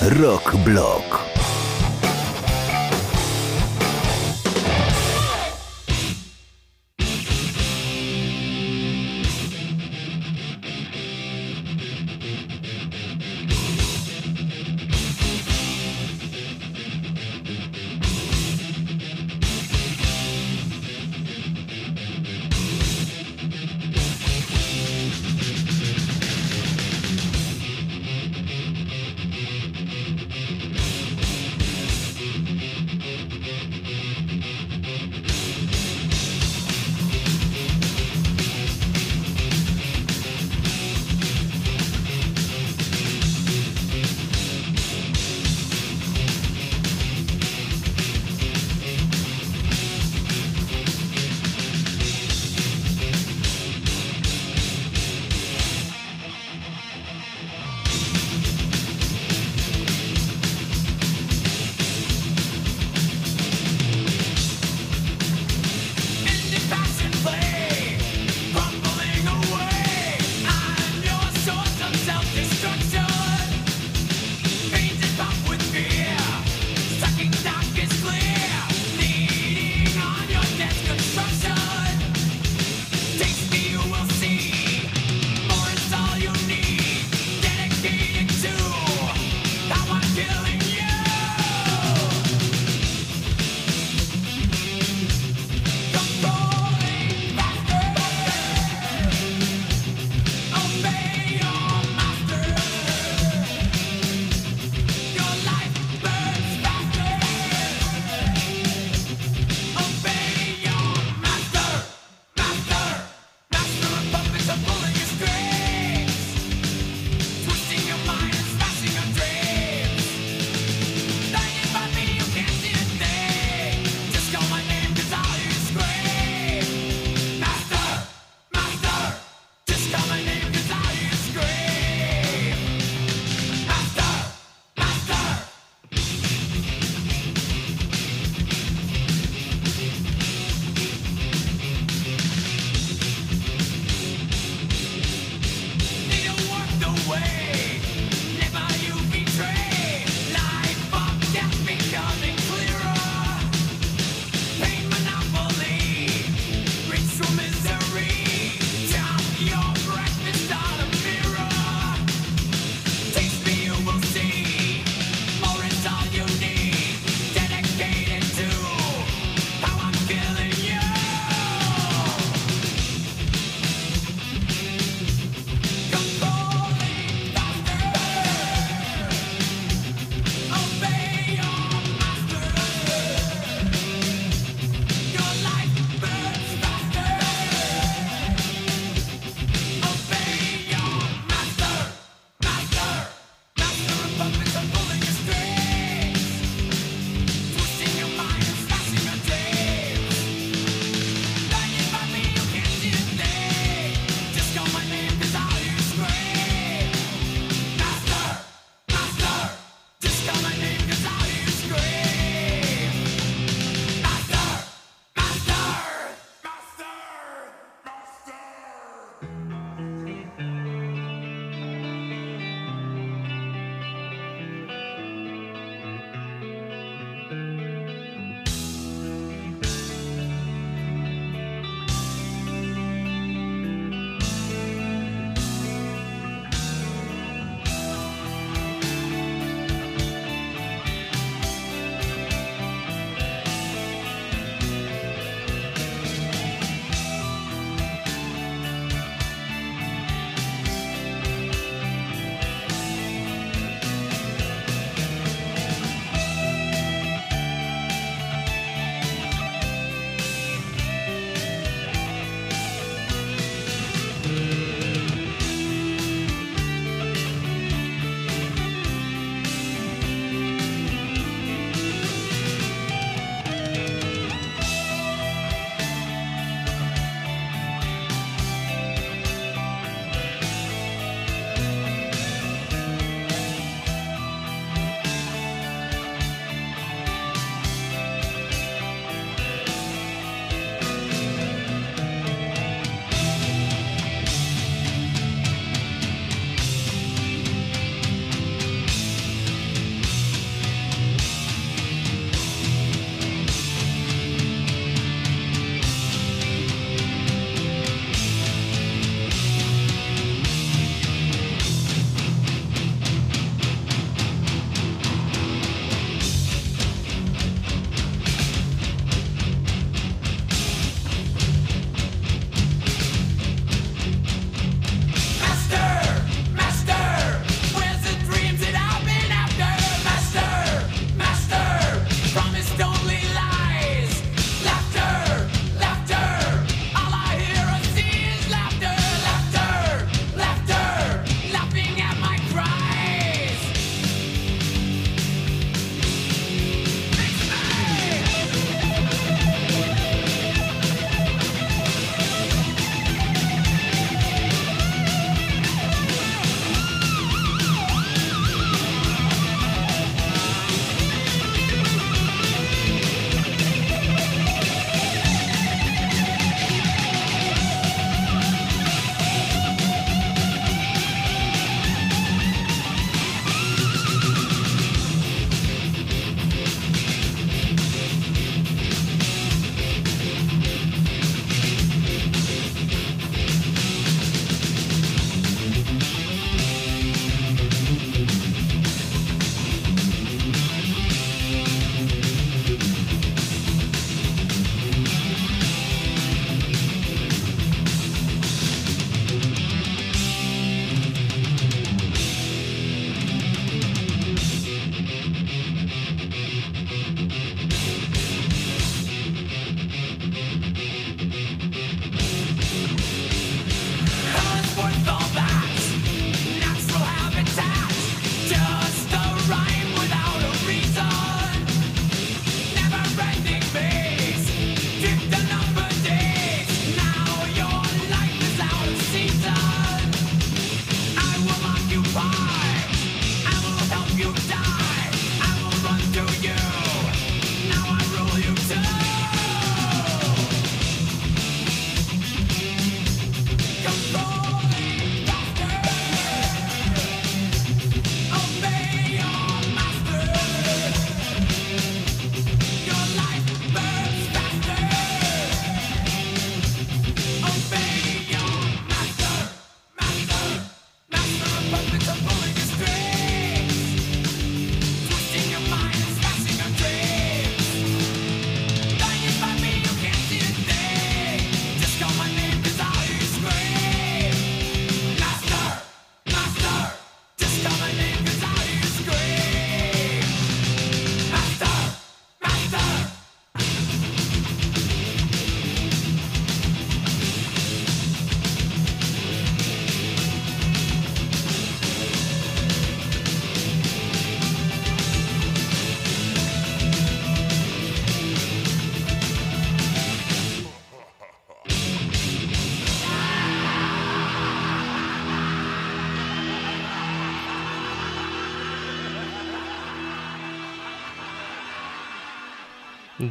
Rock Block.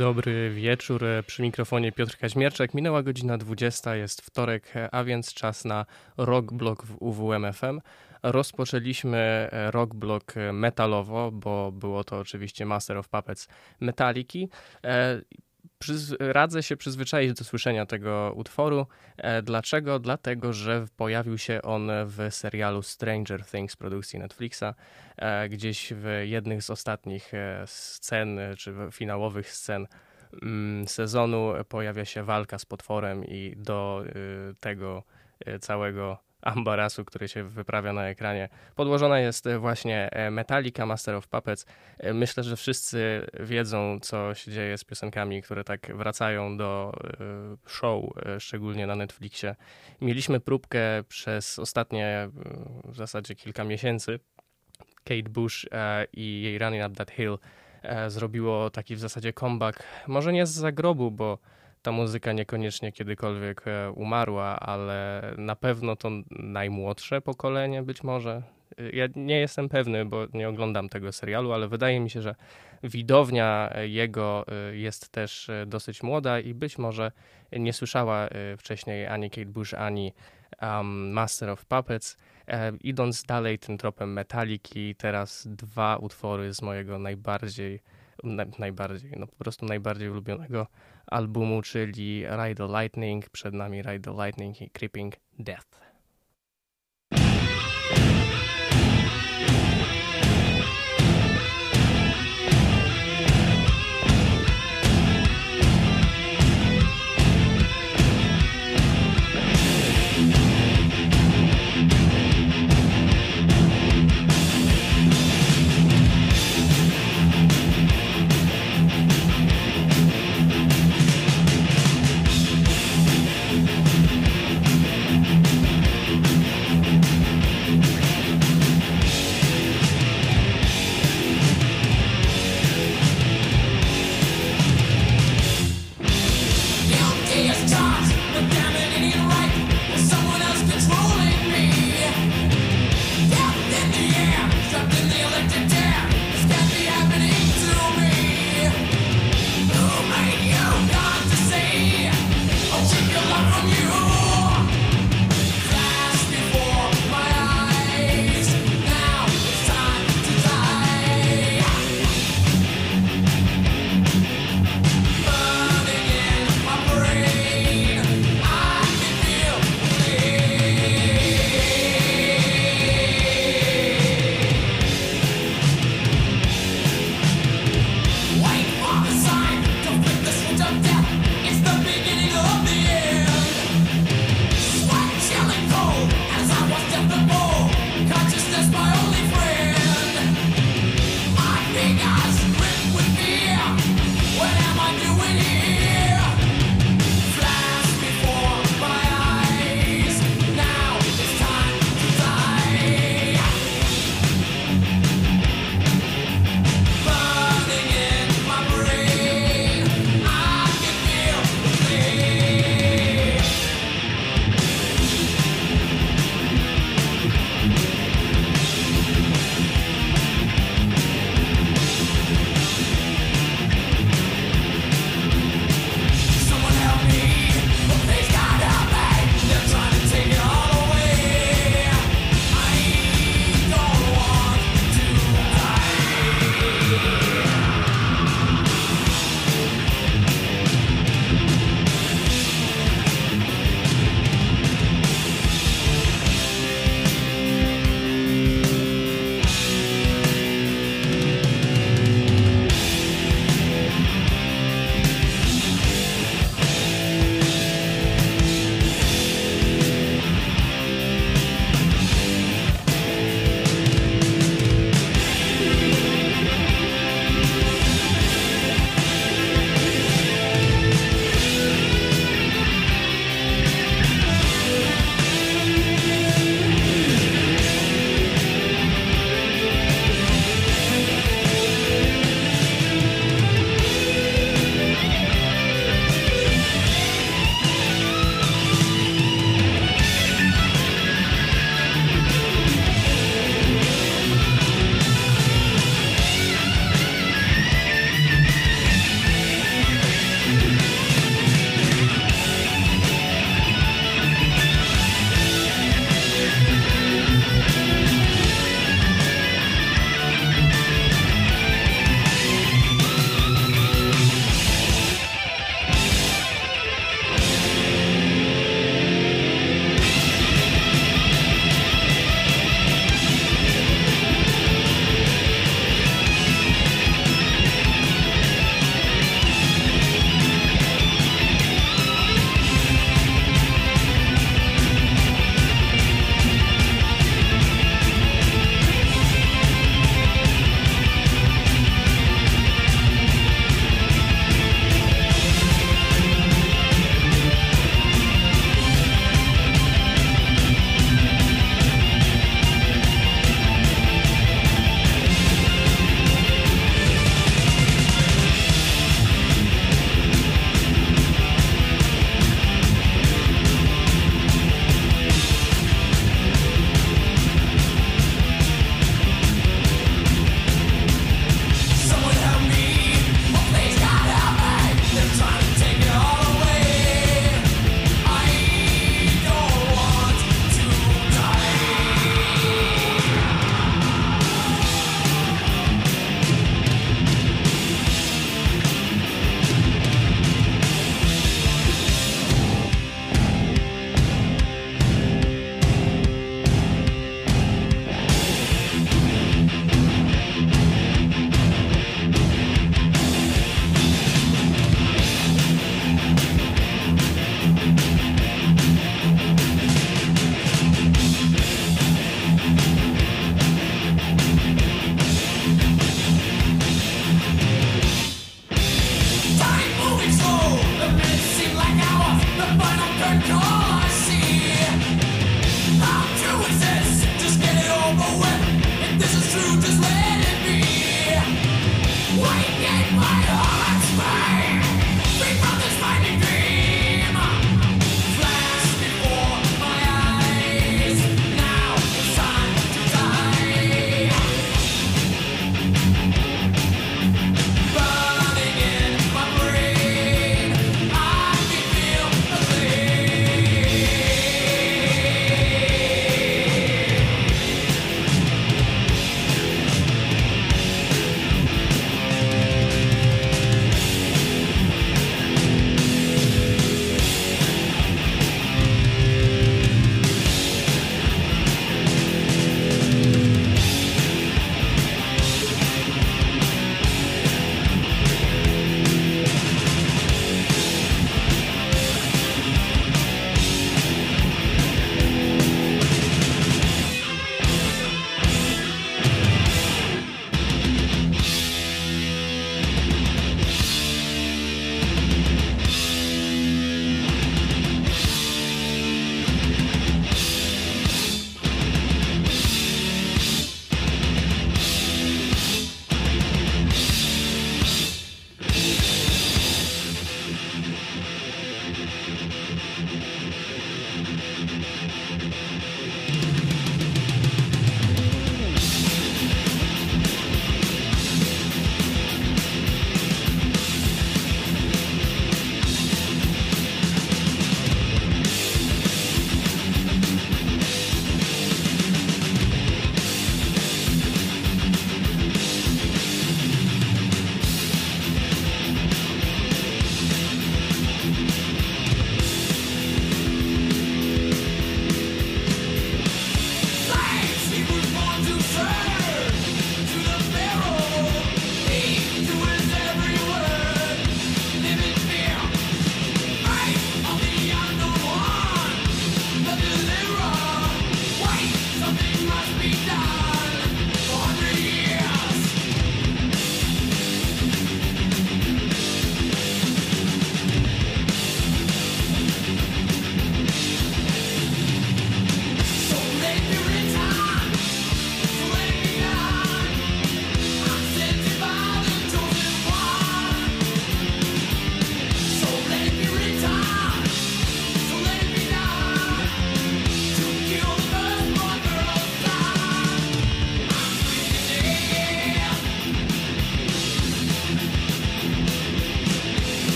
Dobry wieczór. Przy mikrofonie Piotr Kaźmierczak. Minęła godzina 20, jest wtorek, a więc czas na Rock Block w UWMFM. Rozpoczęliśmy Rock Block metalowo, bo było to oczywiście Master of Puppets Metaliki. Przyz radzę się przyzwyczaić do słyszenia tego utworu. E, dlaczego? Dlatego, że pojawił się on w serialu Stranger Things produkcji Netflixa. E, gdzieś w jednych z ostatnich e, scen, czy finałowych scen mm, sezonu pojawia się walka z potworem i do y, tego y, całego ambarasu, który się wyprawia na ekranie. Podłożona jest właśnie e, Metallica, Master of Puppets. E, myślę, że wszyscy wiedzą, co się dzieje z piosenkami, które tak wracają do e, show, szczególnie na Netflixie. Mieliśmy próbkę przez ostatnie w zasadzie kilka miesięcy. Kate Bush i jej Running Up That Hill zrobiło taki w zasadzie comeback, może nie z zagrobu, bo ta muzyka niekoniecznie kiedykolwiek e, umarła, ale na pewno to najmłodsze pokolenie być może. E, ja nie jestem pewny, bo nie oglądam tego serialu, ale wydaje mi się, że widownia jego e, jest też dosyć młoda i być może nie słyszała wcześniej ani Kate Bush, ani um, Master of Puppets. E, idąc dalej tym tropem Metaliki, teraz dwa utwory z mojego najbardziej, na, najbardziej, no po prostu najbardziej ulubionego albumu, czyli Ride the Lightning, przed nami Ride the Lightning i Creeping Death.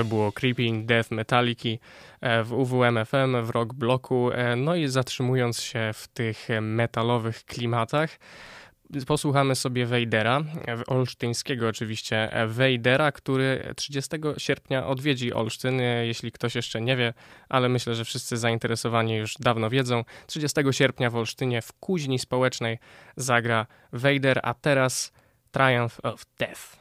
To było Creeping Death Metalliki e, w UWMFM, w rock bloku. E, no i zatrzymując się w tych metalowych klimatach, posłuchamy sobie Wejdera, olsztyńskiego oczywiście Wejdera, który 30 sierpnia odwiedzi Olsztyn, jeśli ktoś jeszcze nie wie, ale myślę, że wszyscy zainteresowani już dawno wiedzą. 30 sierpnia w Olsztynie w Kuźni Społecznej zagra Wejder, a teraz Triumph of Death.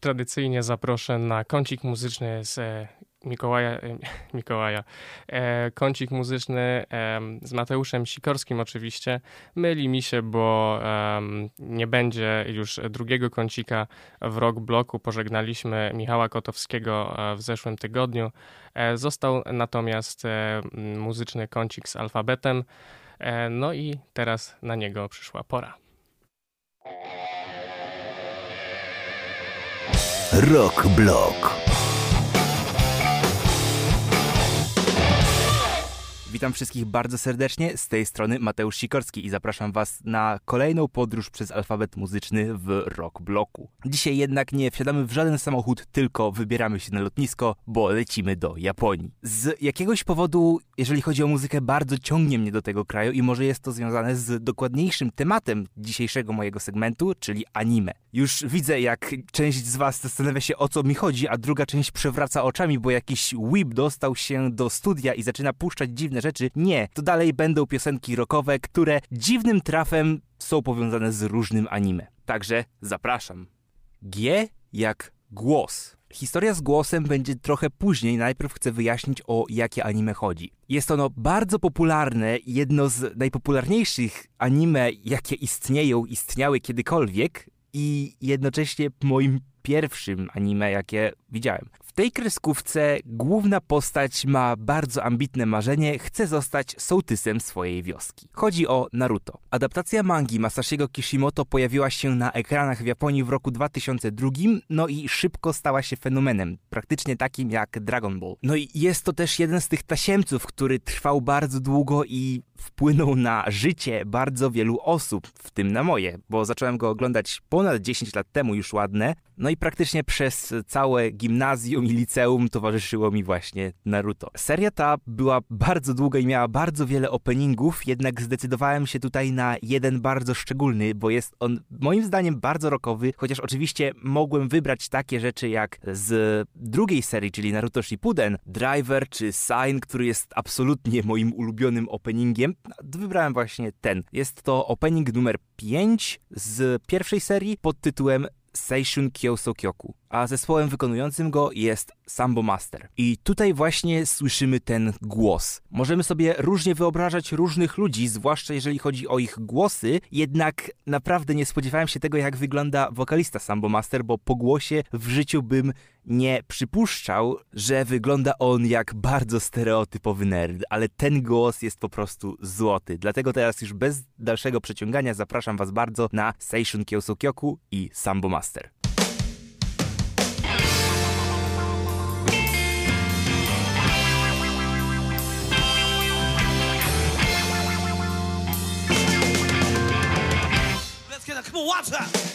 Tradycyjnie zaproszę na kącik muzyczny z e, Mikołaja, e, Mikołaja. E, kącik muzyczny z Mateuszem Sikorskim oczywiście. Myli mi się, bo nie będzie już drugiego kącika w Rock Bloku. Pożegnaliśmy Michała Kotowskiego w zeszłym tygodniu. Został natomiast muzyczny kącik z alfabetem. No i teraz na niego przyszła pora. Rock Block. Witam wszystkich bardzo serdecznie. Z tej strony Mateusz Sikorski i zapraszam Was na kolejną podróż przez alfabet muzyczny w Rock Bloku. Dzisiaj jednak nie wsiadamy w żaden samochód, tylko wybieramy się na lotnisko, bo lecimy do Japonii. Z jakiegoś powodu, jeżeli chodzi o muzykę, bardzo ciągnie mnie do tego kraju i może jest to związane z dokładniejszym tematem dzisiejszego mojego segmentu, czyli anime. Już widzę, jak część z Was zastanawia się o co mi chodzi, a druga część przewraca oczami, bo jakiś whip dostał się do studia i zaczyna puszczać dziwne rzeczy. Nie, to dalej będą piosenki rockowe, które dziwnym trafem są powiązane z różnym anime. Także zapraszam. G jak głos. Historia z głosem będzie trochę później, najpierw chcę wyjaśnić o jakie anime chodzi. Jest ono bardzo popularne, jedno z najpopularniejszych anime, jakie istnieją, istniały kiedykolwiek i jednocześnie moim pierwszym anime, jakie widziałem. W tej kreskówce główna postać ma bardzo ambitne marzenie, chce zostać sołtysem swojej wioski. Chodzi o Naruto. Adaptacja mangi Masashiego Kishimoto pojawiła się na ekranach w Japonii w roku 2002, no i szybko stała się fenomenem, praktycznie takim jak Dragon Ball. No i jest to też jeden z tych tasiemców, który trwał bardzo długo i wpłynął na życie bardzo wielu osób, w tym na moje, bo zacząłem go oglądać ponad 10 lat temu już ładne, no i praktycznie przez całe gimnazjum i liceum towarzyszyło mi właśnie Naruto. Seria ta była bardzo długa i miała bardzo wiele openingów, jednak zdecydowałem się tutaj na jeden bardzo szczególny, bo jest on moim zdaniem bardzo rockowy, chociaż oczywiście mogłem wybrać takie rzeczy jak z drugiej serii, czyli Naruto Shippuden, Driver czy Sign, który jest absolutnie moim ulubionym openingiem. Wybrałem właśnie ten. Jest to opening numer 5 z pierwszej serii pod tytułem Seishun Kyoso Kyoku, a zespołem wykonującym go jest Sambo Master. I tutaj właśnie słyszymy ten głos. Możemy sobie różnie wyobrażać różnych ludzi, zwłaszcza jeżeli chodzi o ich głosy, jednak naprawdę nie spodziewałem się tego, jak wygląda wokalista Sambo Master, bo po głosie w życiu bym nie przypuszczał, że wygląda on jak bardzo stereotypowy nerd, ale ten głos jest po prostu złoty. Dlatego teraz już bez dalszego przeciągania zapraszam was bardzo na Seishun Kyosu Kyoku i Sambo Master. Carter.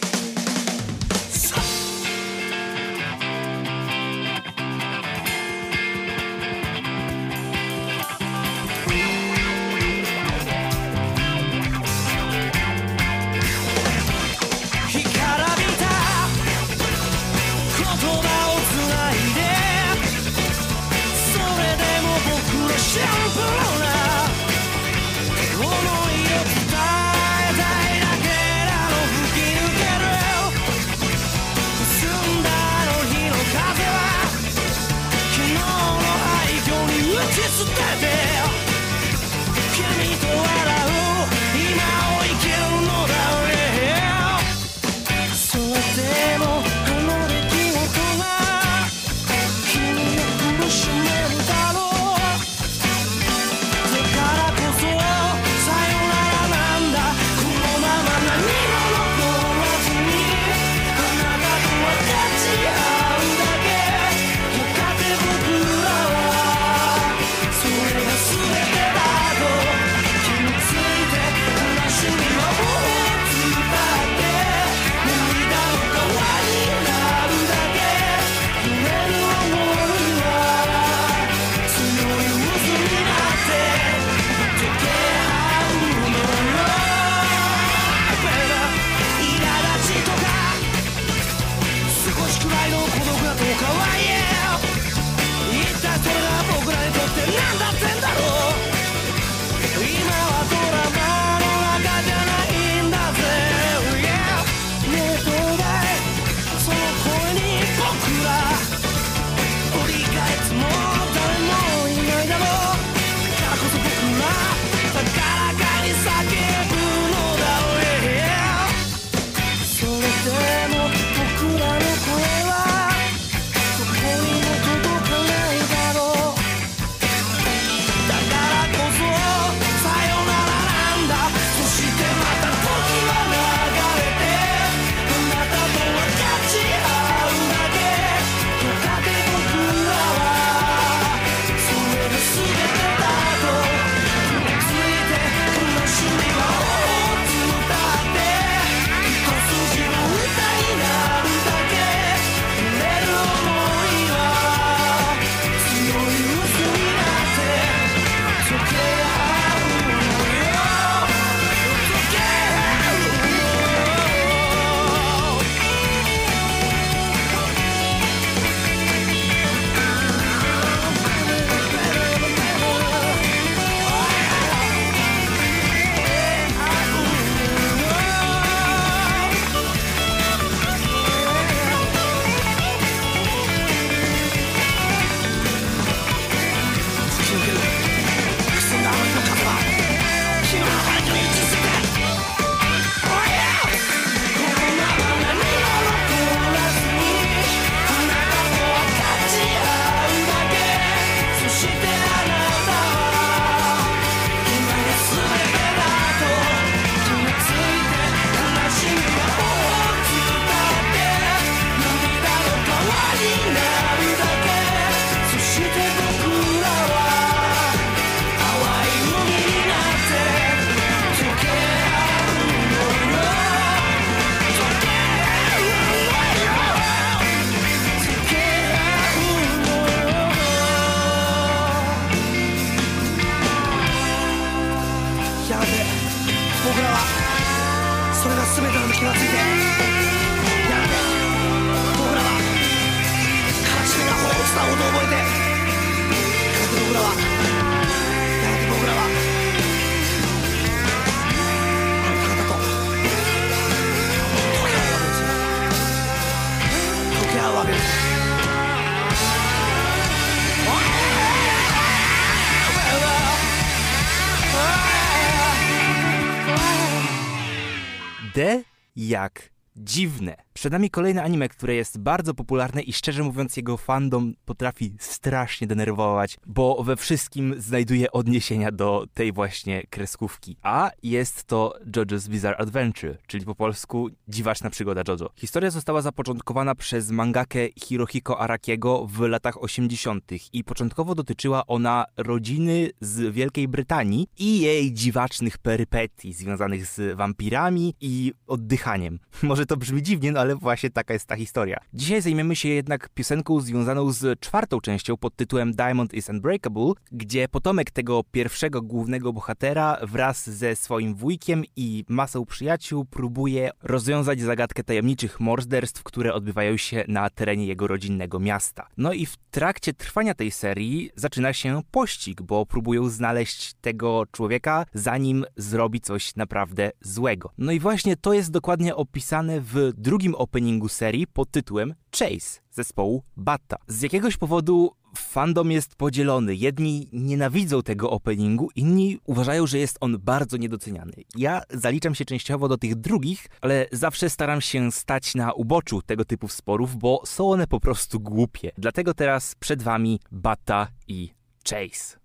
Jak dziwne. Przed nami kolejne anime, które jest bardzo popularne i szczerze mówiąc jego fandom potrafi strasznie denerwować, bo we wszystkim znajduje odniesienia do tej właśnie kreskówki. A jest to JoJo's Bizarre Adventure, czyli po polsku Dziwaczna przygoda JoJo. Historia została zapoczątkowana przez mangakę Hirohiko Arakiego w latach 80. i początkowo dotyczyła ona rodziny z Wielkiej Brytanii i jej dziwacznych perypetii związanych z wampirami i oddychaniem. Może to brzmi dziwnie, no ale właśnie taka jest ta historia. Dzisiaj zajmiemy się jednak piosenką związaną z czwartą częścią pod tytułem Diamond is Unbreakable, gdzie potomek tego pierwszego głównego bohatera wraz ze swoim wujkiem i masą przyjaciół próbuje rozwiązać zagadkę tajemniczych morderstw, które odbywają się na terenie jego rodzinnego miasta. No i w trakcie trwania tej serii zaczyna się pościg, bo próbują znaleźć tego człowieka, zanim zrobi coś naprawdę złego. No i właśnie to jest dokładnie opisane w drugim openingu serii pod tytułem Chase zespołu Batta. Z jakiegoś powodu fandom jest podzielony. Jedni nienawidzą tego openingu, inni uważają, że jest on bardzo niedoceniany. Ja zaliczam się częściowo do tych drugich, ale zawsze staram się stać na uboczu tego typu sporów, bo są one po prostu głupie. Dlatego teraz przed wami Batta i Chase.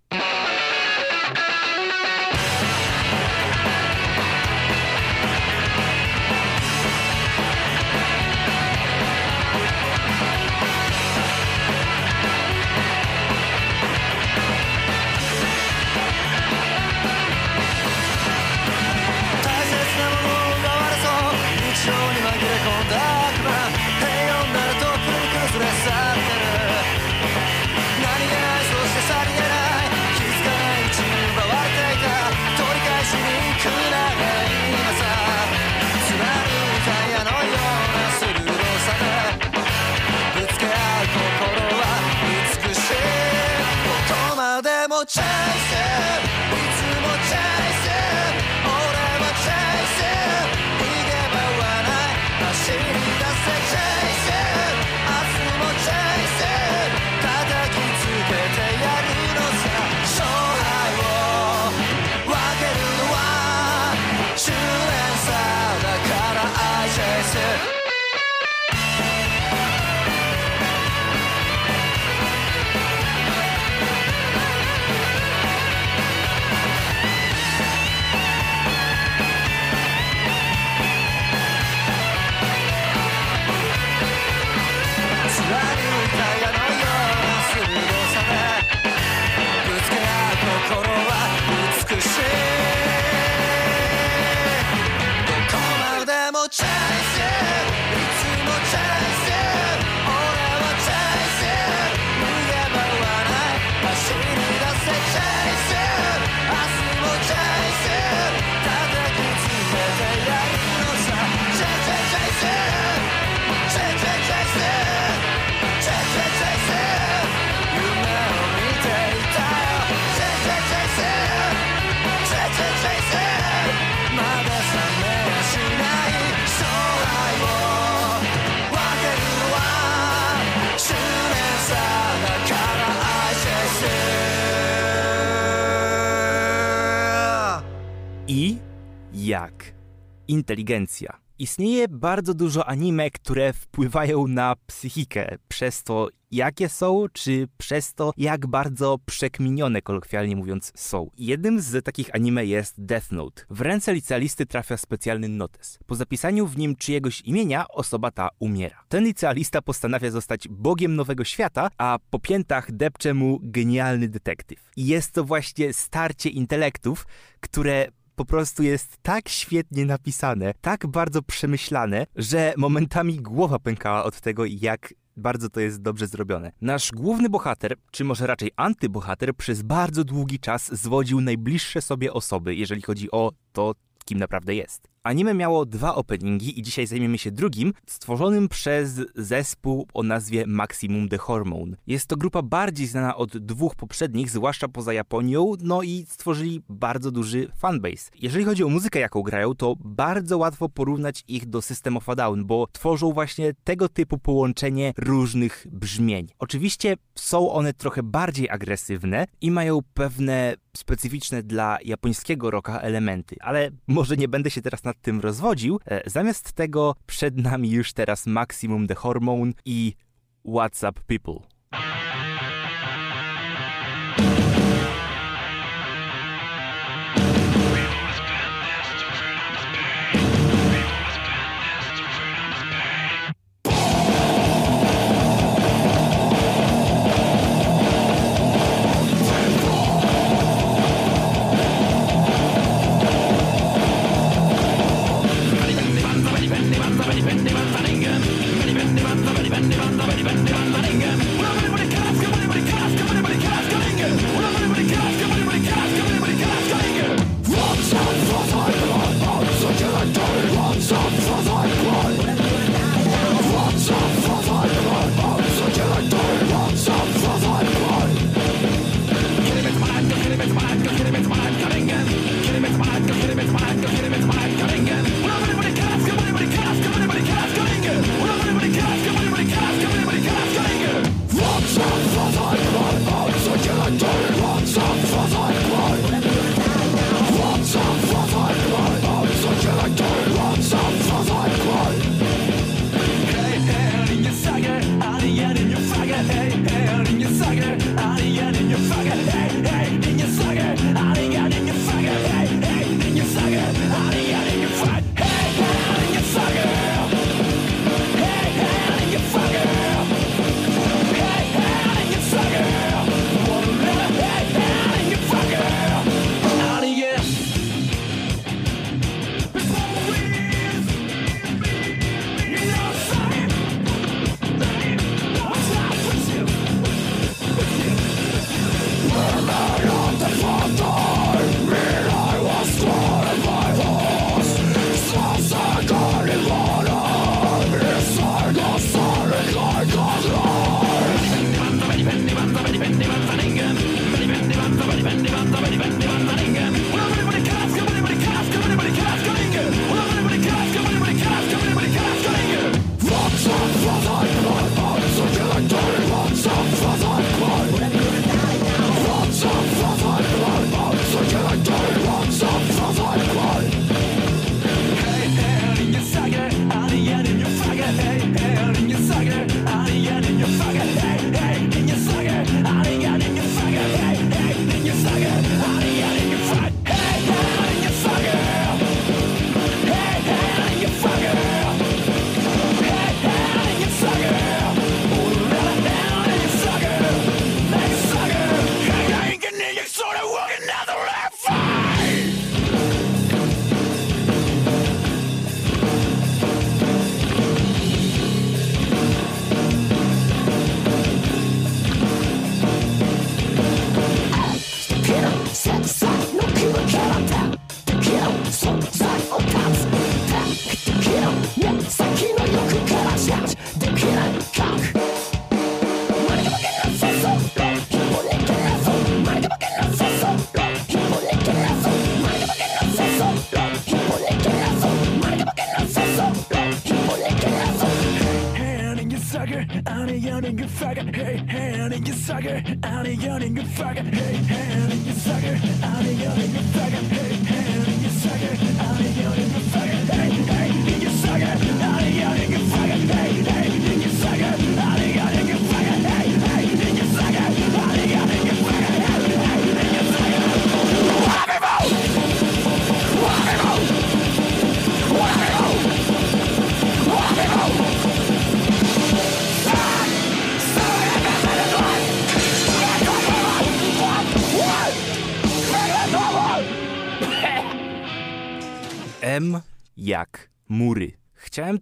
Inteligencja. Istnieje bardzo dużo anime, które wpływają na psychikę przez to, jakie są, czy przez to, jak bardzo przekminione, kolokwialnie mówiąc, są. Jednym z takich anime jest Death Note. W ręce licealisty trafia specjalny notes. Po zapisaniu w nim czyjegoś imienia osoba ta umiera. Ten licealista postanawia zostać bogiem nowego świata, a po piętach depcze mu genialny detektyw. I jest to właśnie starcie intelektów, które po prostu jest tak świetnie napisane, tak bardzo przemyślane, że momentami głowa pękała od tego, jak bardzo to jest dobrze zrobione. Nasz główny bohater, czy może raczej antybohater, przez bardzo długi czas zwodził najbliższe sobie osoby, jeżeli chodzi o to, kim naprawdę jest. Anime miało dwa openingi i dzisiaj zajmiemy się drugim, stworzonym przez zespół o nazwie Maximum The Hormone. Jest to grupa bardziej znana od dwóch poprzednich, zwłaszcza poza Japonią, no i stworzyli bardzo duży fanbase. Jeżeli chodzi o muzykę, jaką grają, to bardzo łatwo porównać ich do System of a Down, bo tworzą właśnie tego typu połączenie różnych brzmień. Oczywiście są one trochę bardziej agresywne i mają pewne specyficzne dla japońskiego rocka elementy, ale może nie będę się teraz nad nad tym rozwodził. E, zamiast tego przed nami już teraz Maximum The Hormone i What's Up People. M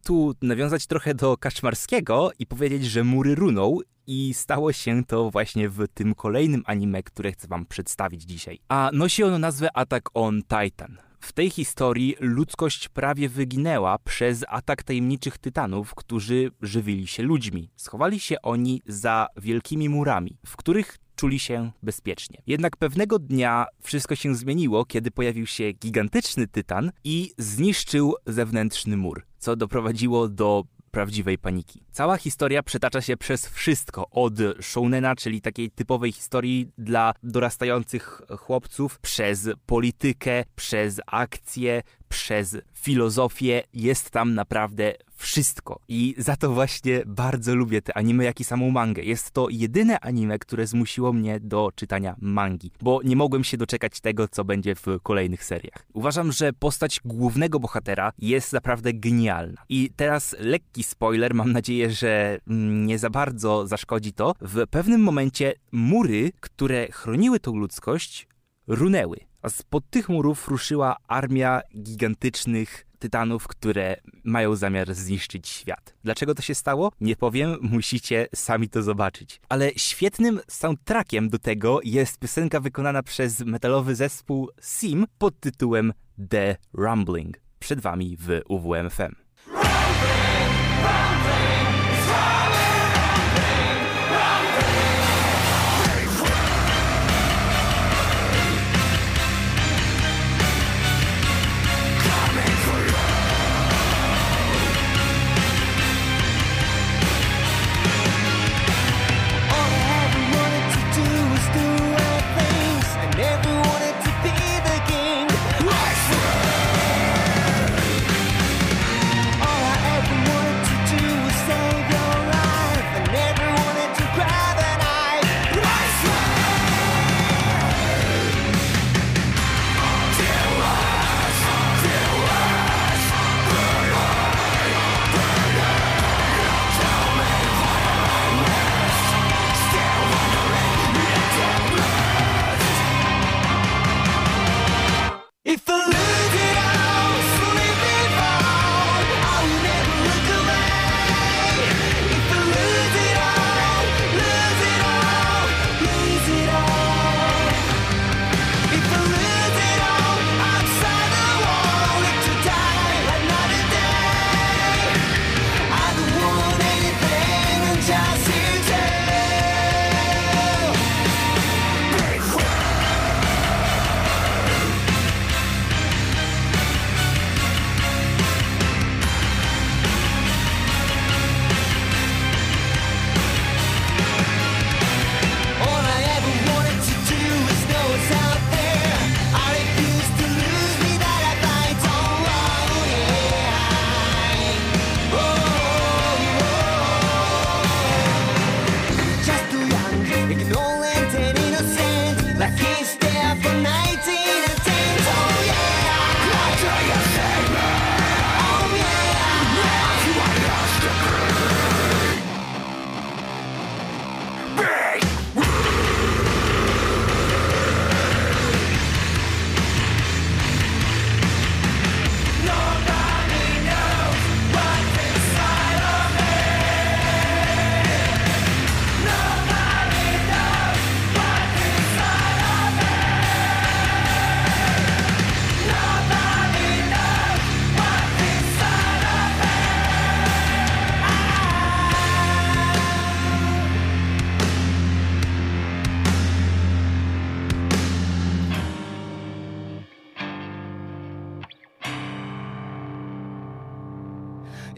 tu nawiązać trochę do Kaczmarskiego i powiedzieć, że mury runą i stało się to właśnie w tym kolejnym anime, które chcę wam przedstawić dzisiaj. A nosi ono nazwę Attack on Titan. W tej historii ludzkość prawie wyginęła przez atak tajemniczych tytanów, którzy żywili się ludźmi. Schowali się oni za wielkimi murami, w których czuli się bezpiecznie. Jednak pewnego dnia wszystko się zmieniło, kiedy pojawił się gigantyczny tytan i zniszczył zewnętrzny mur, co doprowadziło do prawdziwej paniki. Cała historia przetacza się przez wszystko, od shounena, czyli takiej typowej historii dla dorastających chłopców, przez politykę, przez akcję, przez filozofię. Jest tam naprawdę wszystko. I za to właśnie bardzo lubię te anime, jak i samą mangę. Jest to jedyne anime, które zmusiło mnie do czytania mangi, bo nie mogłem się doczekać tego, co będzie w kolejnych seriach. Uważam, że postać głównego bohatera jest naprawdę genialna. I teraz lekki spoiler, mam nadzieję, że mm, nie za bardzo zaszkodzi to. W pewnym momencie mury, które chroniły tą ludzkość, runęły. A spod tych murów ruszyła armia gigantycznych tytanów, które mają zamiar zniszczyć świat. Dlaczego to się stało? Nie powiem, musicie sami to zobaczyć. Ale świetnym soundtrackiem do tego jest piosenka wykonana przez metalowy zespół Sim pod tytułem The Rumbling. Przed wami w UWMFM. the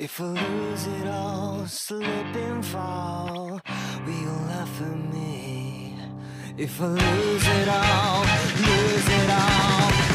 If I lose it all, slip and fall, will you laugh at me? If I lose it all, lose it all.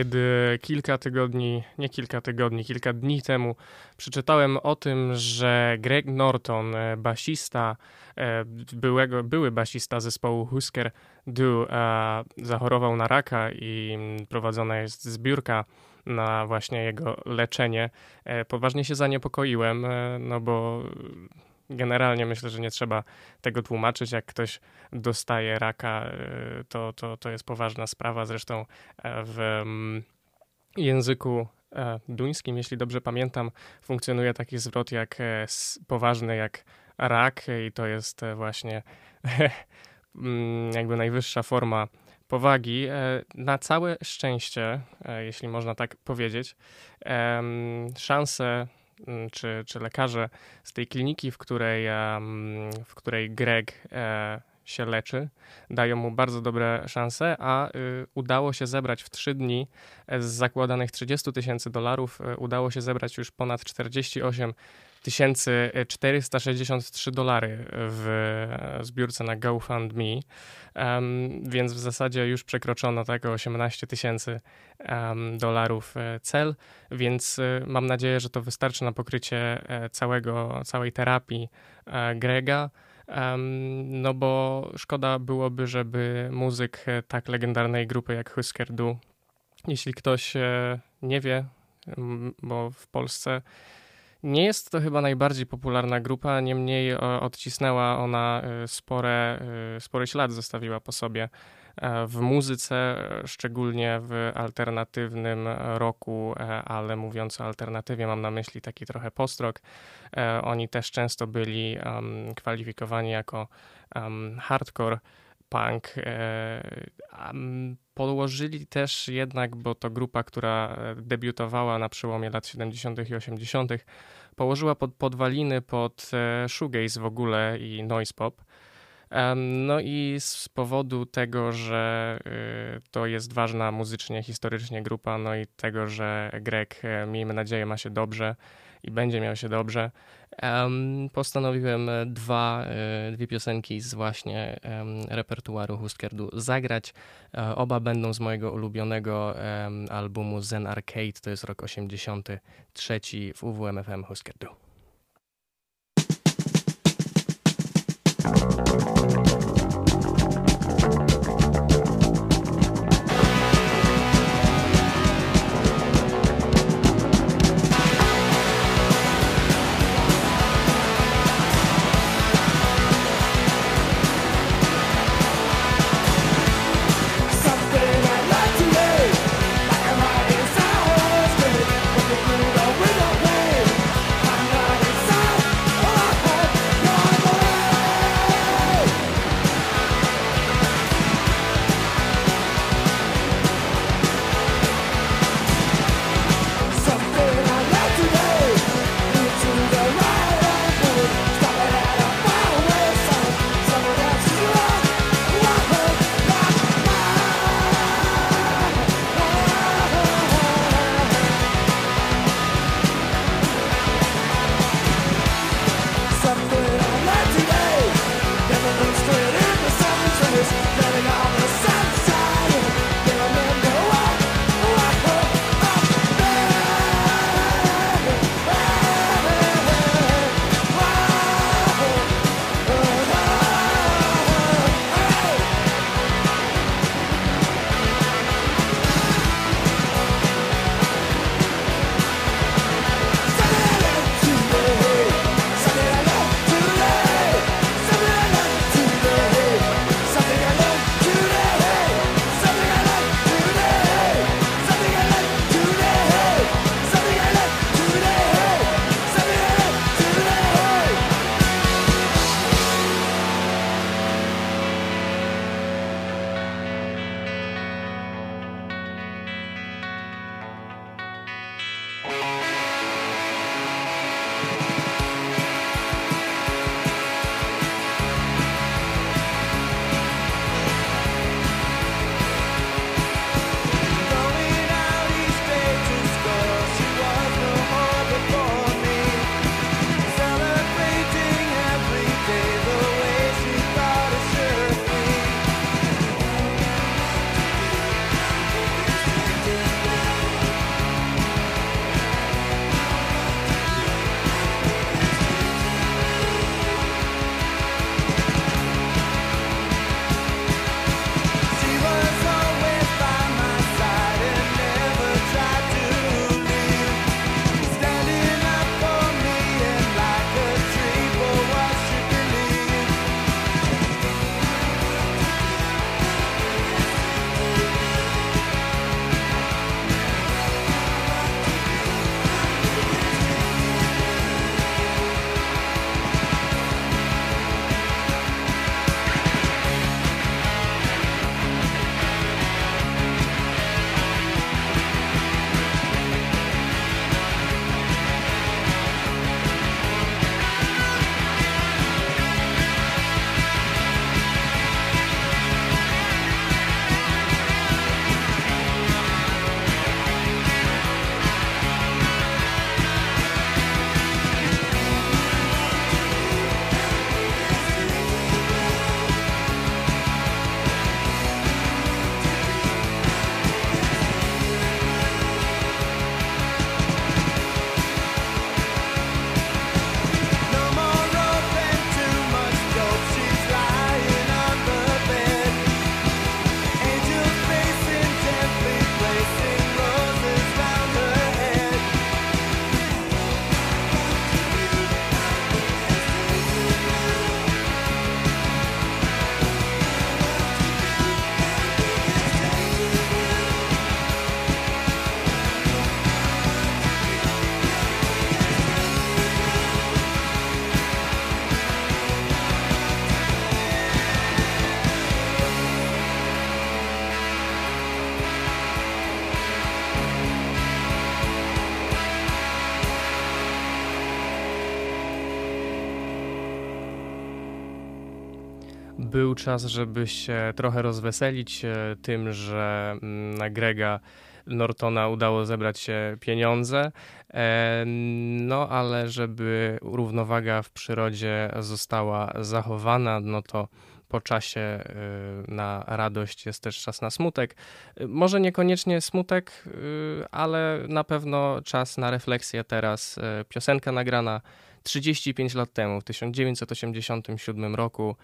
Kiedy kilka tygodni, nie kilka tygodni, kilka dni temu przeczytałem o tym, że Greg Norton, e, basista, e, byłego, były basista zespołu Husker Du, e, zachorował na raka i prowadzona jest zbiórka na właśnie jego leczenie. Poważnie się zaniepokoiłem, no bo generalnie myślę, że nie trzeba tego tłumaczyć. Jak ktoś dostaje raka, y, to, to, to jest poważna sprawa. Zresztą e, w mm, języku e, duńskim, jeśli dobrze pamiętam, funkcjonuje taki zwrot jak e, poważny jak rak i to jest właśnie mm, jakby najwyższa forma powagi. Na całe szczęście, jeśli można tak powiedzieć, szanse Mm, czy, czy lekarze z tej kliniki, w której, w której Greg e, się leczy, dają mu bardzo dobre szanse, a y, udało się zebrać w trzy dni z zakładanych 30 tysięcy dolarów, e, udało się zebrać już ponad 48 1463 dolary w zbiórce na GoFundMe, um, więc w zasadzie już przekroczono tego 18 tysięcy um, dolarów e, cel, więc e, mam nadzieję, że to wystarczy na pokrycie e, całego, całej terapii Grega. Um, no bo szkoda byłoby, żeby muzyk tak legendarnej grupy jak Husker Du, jeśli ktoś nie wie, bo w Polsce nie jest to chyba najbardziej popularna grupa, niemniej e, odcisnęła ona e, spore, e, spory ślad, zostawiła po sobie w muzyce, szczególnie w alternatywnym roku, ale mówiąc o alternatywie, mam na myśli taki trochę postrok. Oni też często byli kwalifikowani jako hardcore punk. Podłożyli też jednak, bo to grupa, która e, debiutowała na przełomie lat 70. i 80., położyła pod podwaliny pod e, shoegaze w ogóle i noise pop. No i z powodu tego, że e, to jest ważna muzycznie, historycznie grupa, no i tego, że Greg, miejmy nadzieję, ma się dobrze, i będzie miał się dobrze. Postanowiłem e, dwa, e, dwie piosenki z właśnie repertuaru Huskierdu zagrać. E, oba będą z mojego ulubionego albumu Zen Arcade, to jest rok 83 w UWMFM Huskierdu. Thank Był czas, żeby się trochę rozweselić e, tym, że mm, na Grega Nortona udało zebrać się pieniądze, e, no ale żeby równowaga w przyrodzie została zachowana, no to po czasie y, na radość jest też czas na smutek. Może niekoniecznie smutek, ale na pewno czas na refleksję teraz. Piosenka nagrana 35 lat temu, w 1987 roku.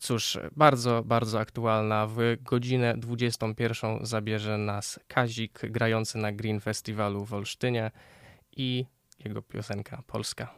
Cóż, bardzo, bardzo aktualna. W godzinę 21 zabierze nas Kazik grający na Green Festiwalu w Olsztynie i jego piosenka Polska.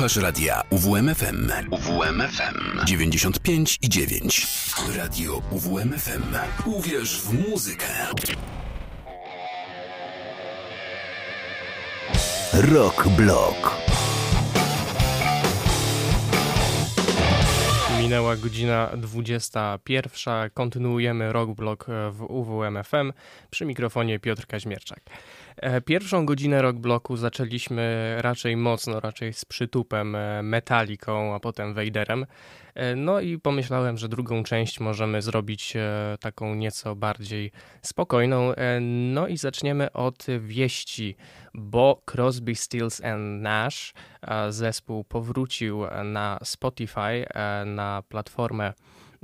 Słuchasz radia UWMFM. UWMFM 95 i 9. Radio UWMFM. Uwierz w muzykę. Rock Block. Minęła godzina 21. Kontynuujemy Rock Block w UWMFM przy mikrofonie Piotr Kaźmierczak. E, Pierwszą godzinę Rock Blocku zaczęliśmy raczej mocno, raczej z przytupem, e, metaliką, a potem Vaderem. E, No i pomyślałem, że drugą część możemy zrobić taką nieco bardziej spokojną. No i zaczniemy od wieści, bo Crosby, Stills and Nash zespół powrócił na Spotify, na platformę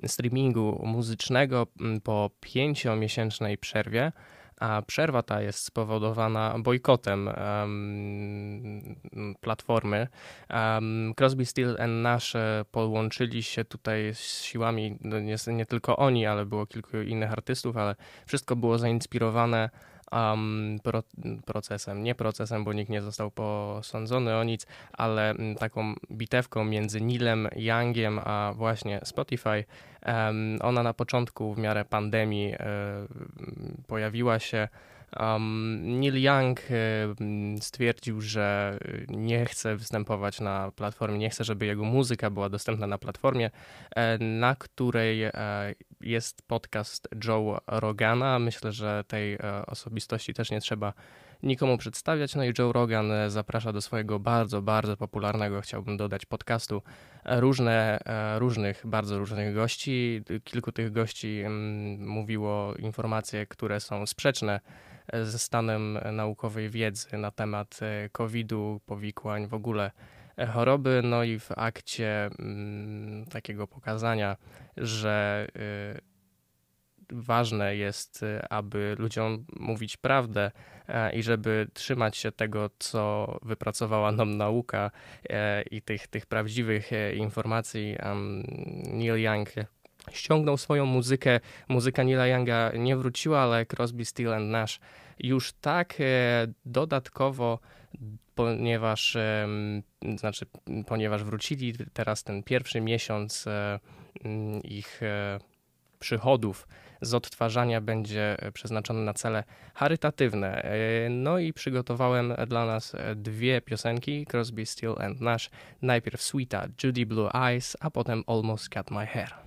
streamingu muzycznego po pięciomiesięcznej przerwie. A przerwa ta jest spowodowana bojkotem em, platformy. Um, Crosby, Still and Nash e, połączyli się tutaj z siłami, no nie, nie tylko oni, ale było kilku innych artystów, ale wszystko było zainspirowane um, pro, procesem, nie procesem, bo nikt nie został posądzony o nic, ale mm, taką bitewką między Nilem Youngiem a właśnie Spotify. Em, ona na początku w miarę pandemii e, pojawiła się. Um, Neil Young e, stwierdził, że nie chce występować na platformie, nie chce, żeby jego muzyka była dostępna na platformie, e, na której e, jest podcast Joe Rogana. Myślę, że tej e, osobistości też nie trzeba nikomu przedstawiać. No i Joe Rogan e, zaprasza do swojego bardzo, bardzo popularnego, chciałbym dodać, podcastu e, różne, e, różnych, bardzo różnych gości. Kilku tych gości mówiło informacje, które są sprzeczne e, ze stanem e, naukowej wiedzy na temat e, COVID-u, powikłań, w ogóle e, choroby. No i w akcie mm, takiego pokazania, że ważne jest, aby ludziom mówić prawdę e, i żeby trzymać się tego, co wypracowała nam nauka e, i tych, tych prawdziwych e, informacji. Neil Young ściągnął swoją muzykę. Muzyka Neila Younga nie wróciła, ale Crosby, Still and Nash już tak e, dodatkowo, ponieważ, znaczy, ponieważ wrócili teraz ten pierwszy miesiąc e, mm, ich e, przychodów z odtwarzania będzie przeznaczony na cele charytatywne. No i przygotowałem dla nas dwie piosenki, Crosby, Still and Nash. Najpierw Sweeta, Judy Blue Eyes, a potem Almost Cut My Hair.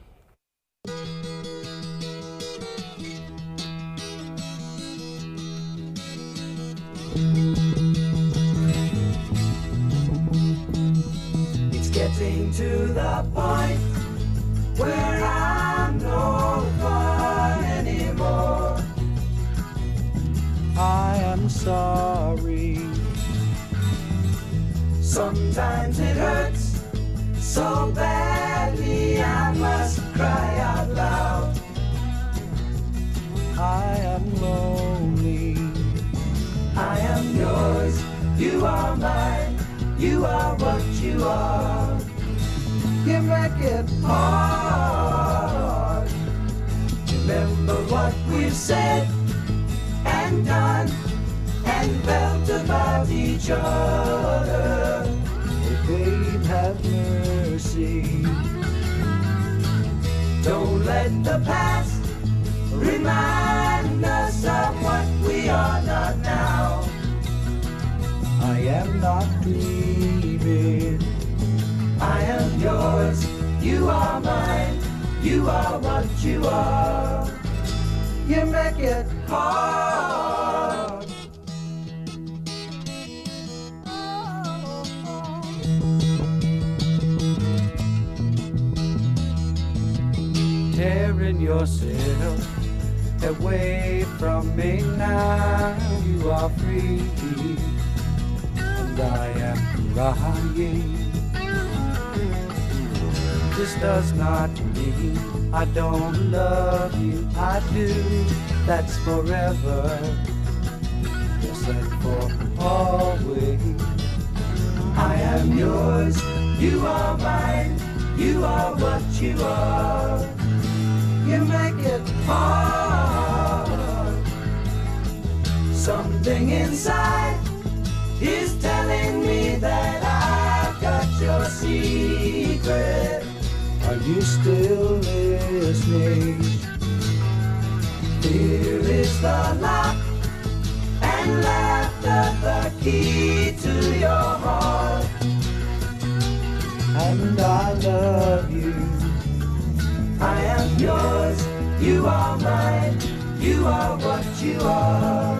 It's getting to the point where I'm no fun anymore. I am sorry. Sometimes it hurts so badly I must cry out loud. I am lonely. I am yours. You are mine. You are what you are. You make it hard. Remember what we've said and done and felt about each other. Oh, babe, have mercy. Don't let the past remind us of what we are not now. I am not dreaming. I am yours. You are mine. You are what you are. You make it hard. Tearing yourself away from me now. You are free, and I am crying. This does not mean I don't love you. I do. That's forever. Yes, and for always. I am yours. You are mine. You are what you are you make it hard. Something inside is telling me that I've got your secret. Are you still listening? Here is the lock and left the key to your heart. And I love you. I am yours, you are mine, you are what you are.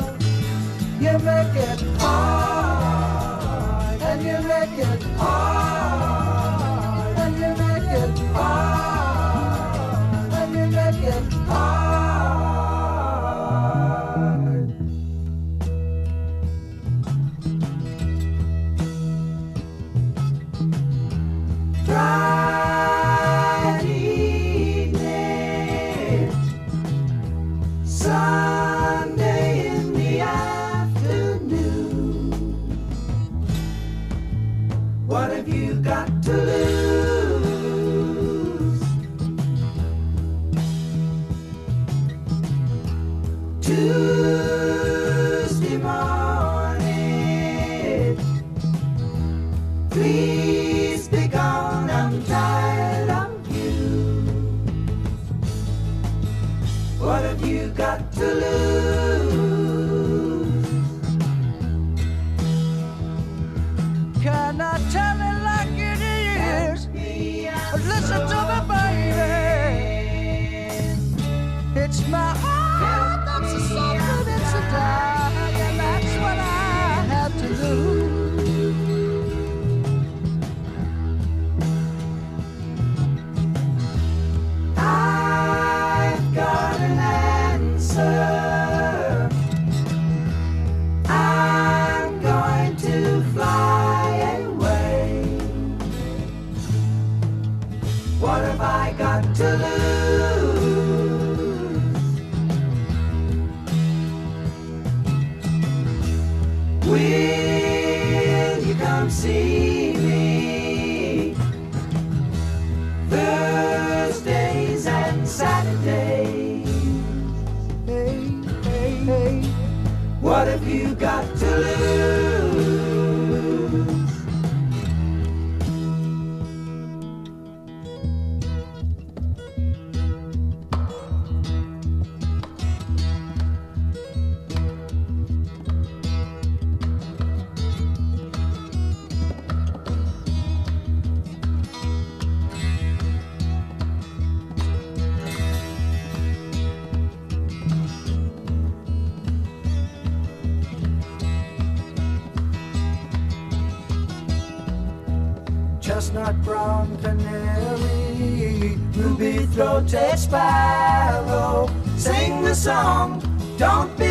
You make it hard, and you make it hard,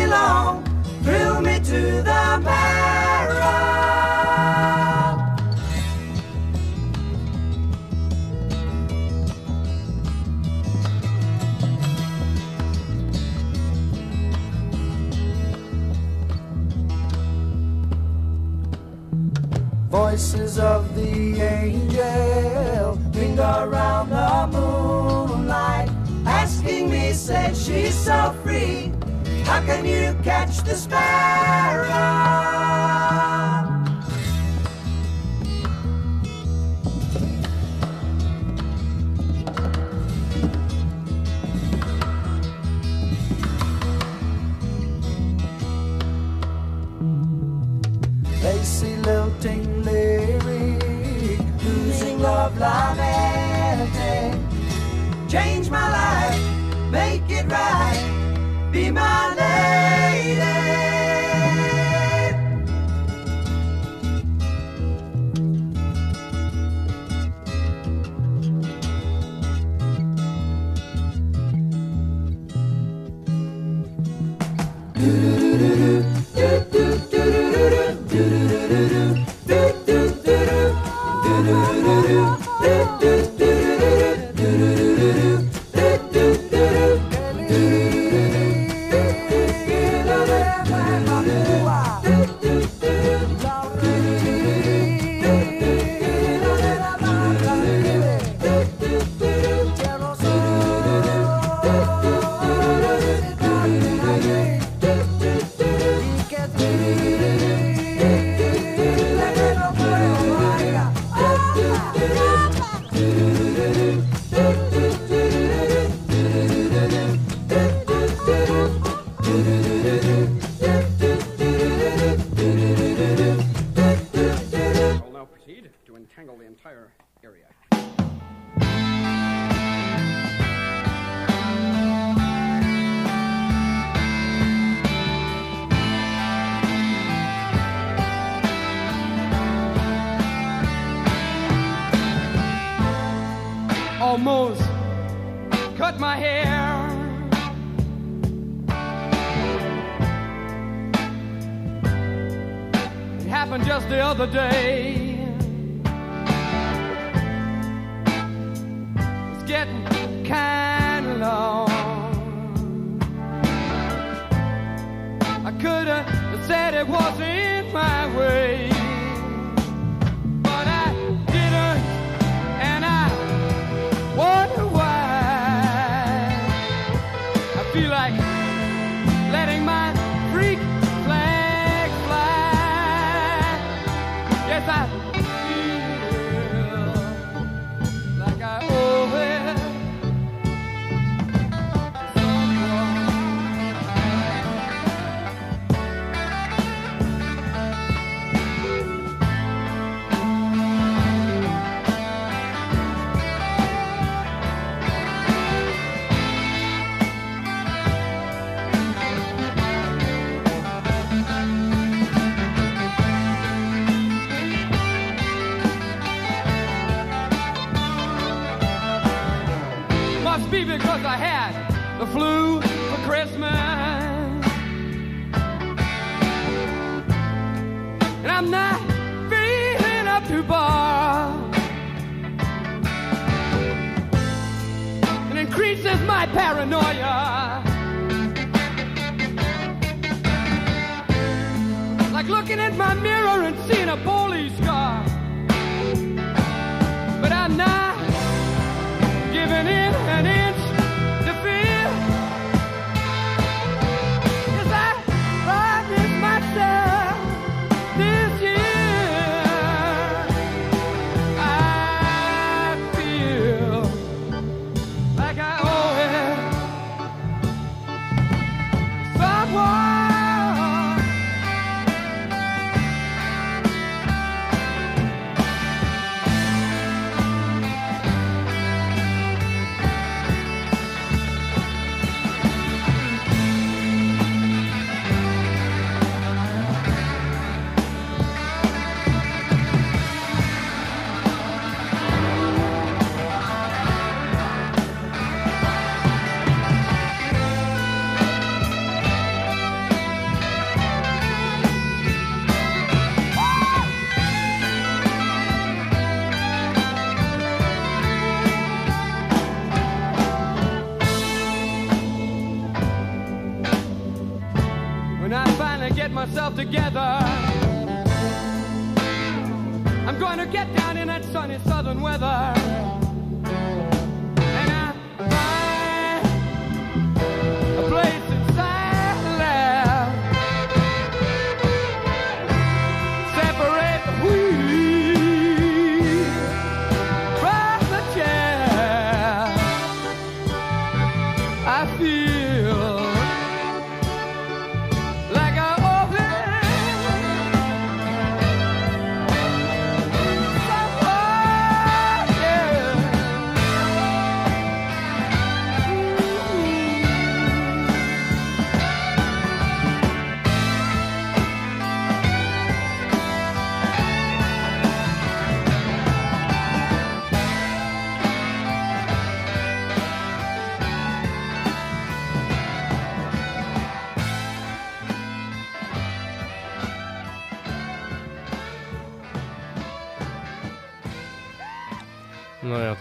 don't long, thrill me to the marrow. Voices of the angel ring around the moonlight, asking me, said she's so free. How can you catch the sparrow? I'm not feeling up to bar. And increases my paranoia.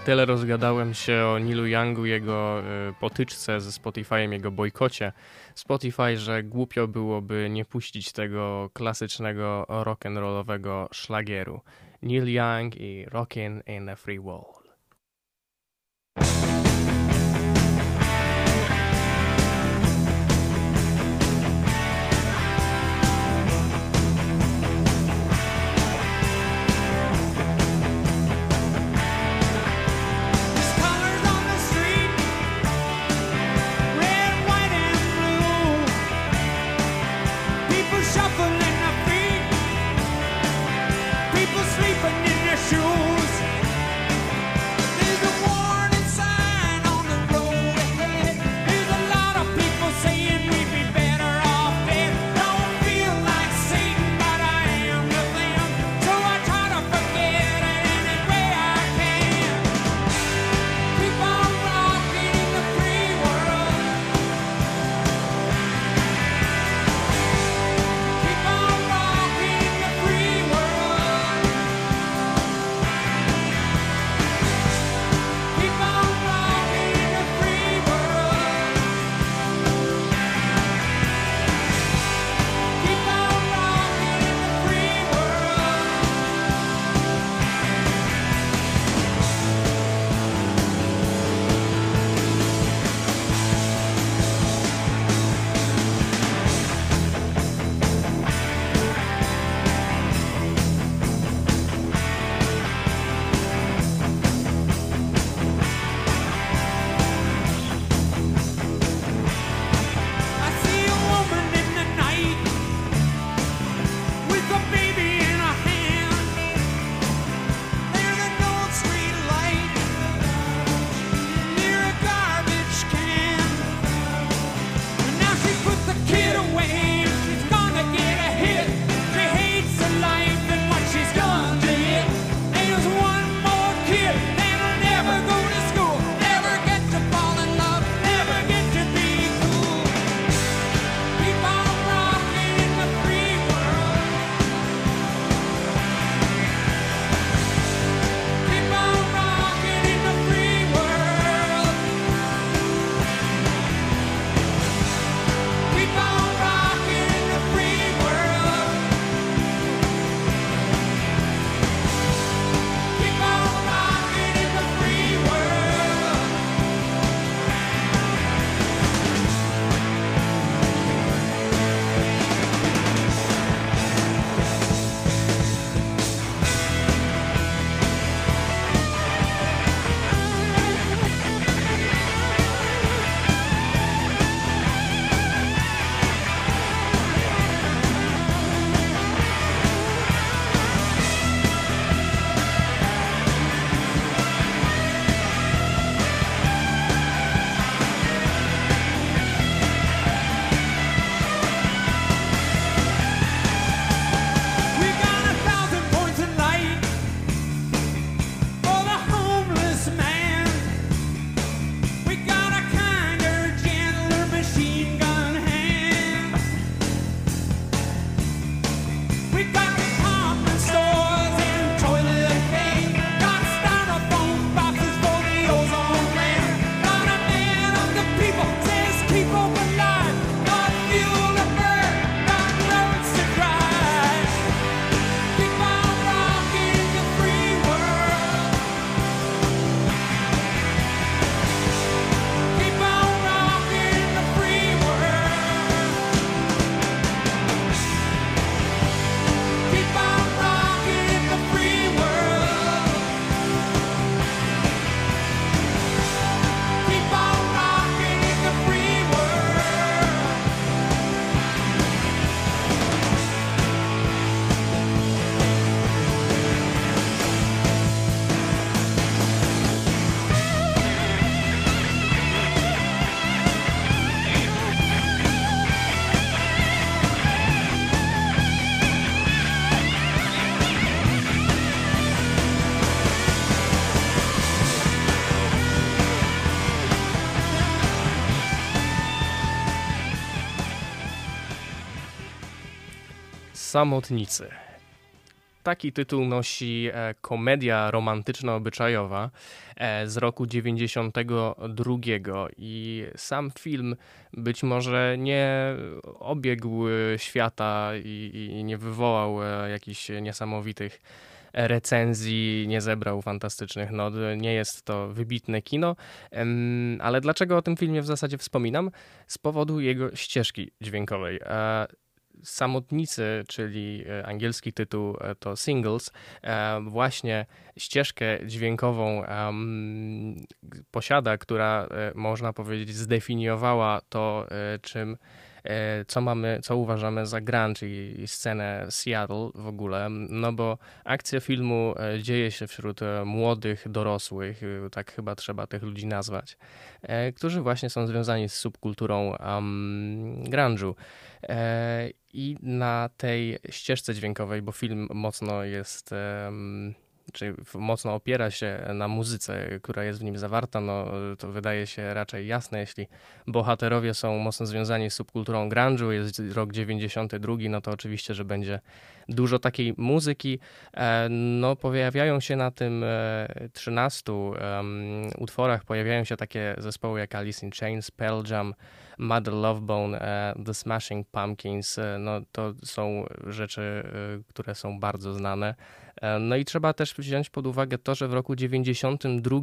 tyle rozgadałem się o Nilu Youngu, jego y, potyczce ze Spotify'em, jego bojkocie Spotify, że głupio byłoby nie puścić tego klasycznego rock'n'rollowego szlagieru. Neil Young i Rockin' in a Free World. Samotnicy. Taki tytuł nosi e, komedia romantyczno-obyczajowa e, z roku 92 i sam film być może nie obiegł świata i, i nie wywołał e, jakichś niesamowitych recenzji, nie zebrał fantastycznych not. Nie jest to wybitne kino, ale dlaczego o tym filmie w zasadzie wspominam? Z powodu jego ścieżki dźwiękowej. Samotnicy, czyli e, angielski tytuł e, to Singles, e, właśnie ścieżkę dźwiękową posiada, która można powiedzieć zdefiniowała to, czym co mamy, co uważamy za grunge i, scenę Seattle w ogóle, no bo akcja filmu e, dzieje się wśród e, młodych, dorosłych, e, tak chyba trzeba tych ludzi nazwać, e, którzy właśnie są związani z subkulturą um, grunge'u. E, I na tej ścieżce dźwiękowej, bo film mocno jest... em, czy w- mocno opiera się na muzyce, która jest w nim zawarta, no to wydaje się raczej jasne, jeśli bohaterowie są mocno związani z subkulturą grunge'u, jest rok 92, no to oczywiście, że będzie dużo takiej muzyki. E, No pojawiają się na tym e, 13 em, utworach, pojawiają się takie zespoły jak Alice in Chains, Pearl Jam, Mother Love Bone, e, The Smashing Pumpkins, e, no to są rzeczy, e, które są bardzo znane. E, No i trzeba też wziąć pod uwagę to, że w roku 92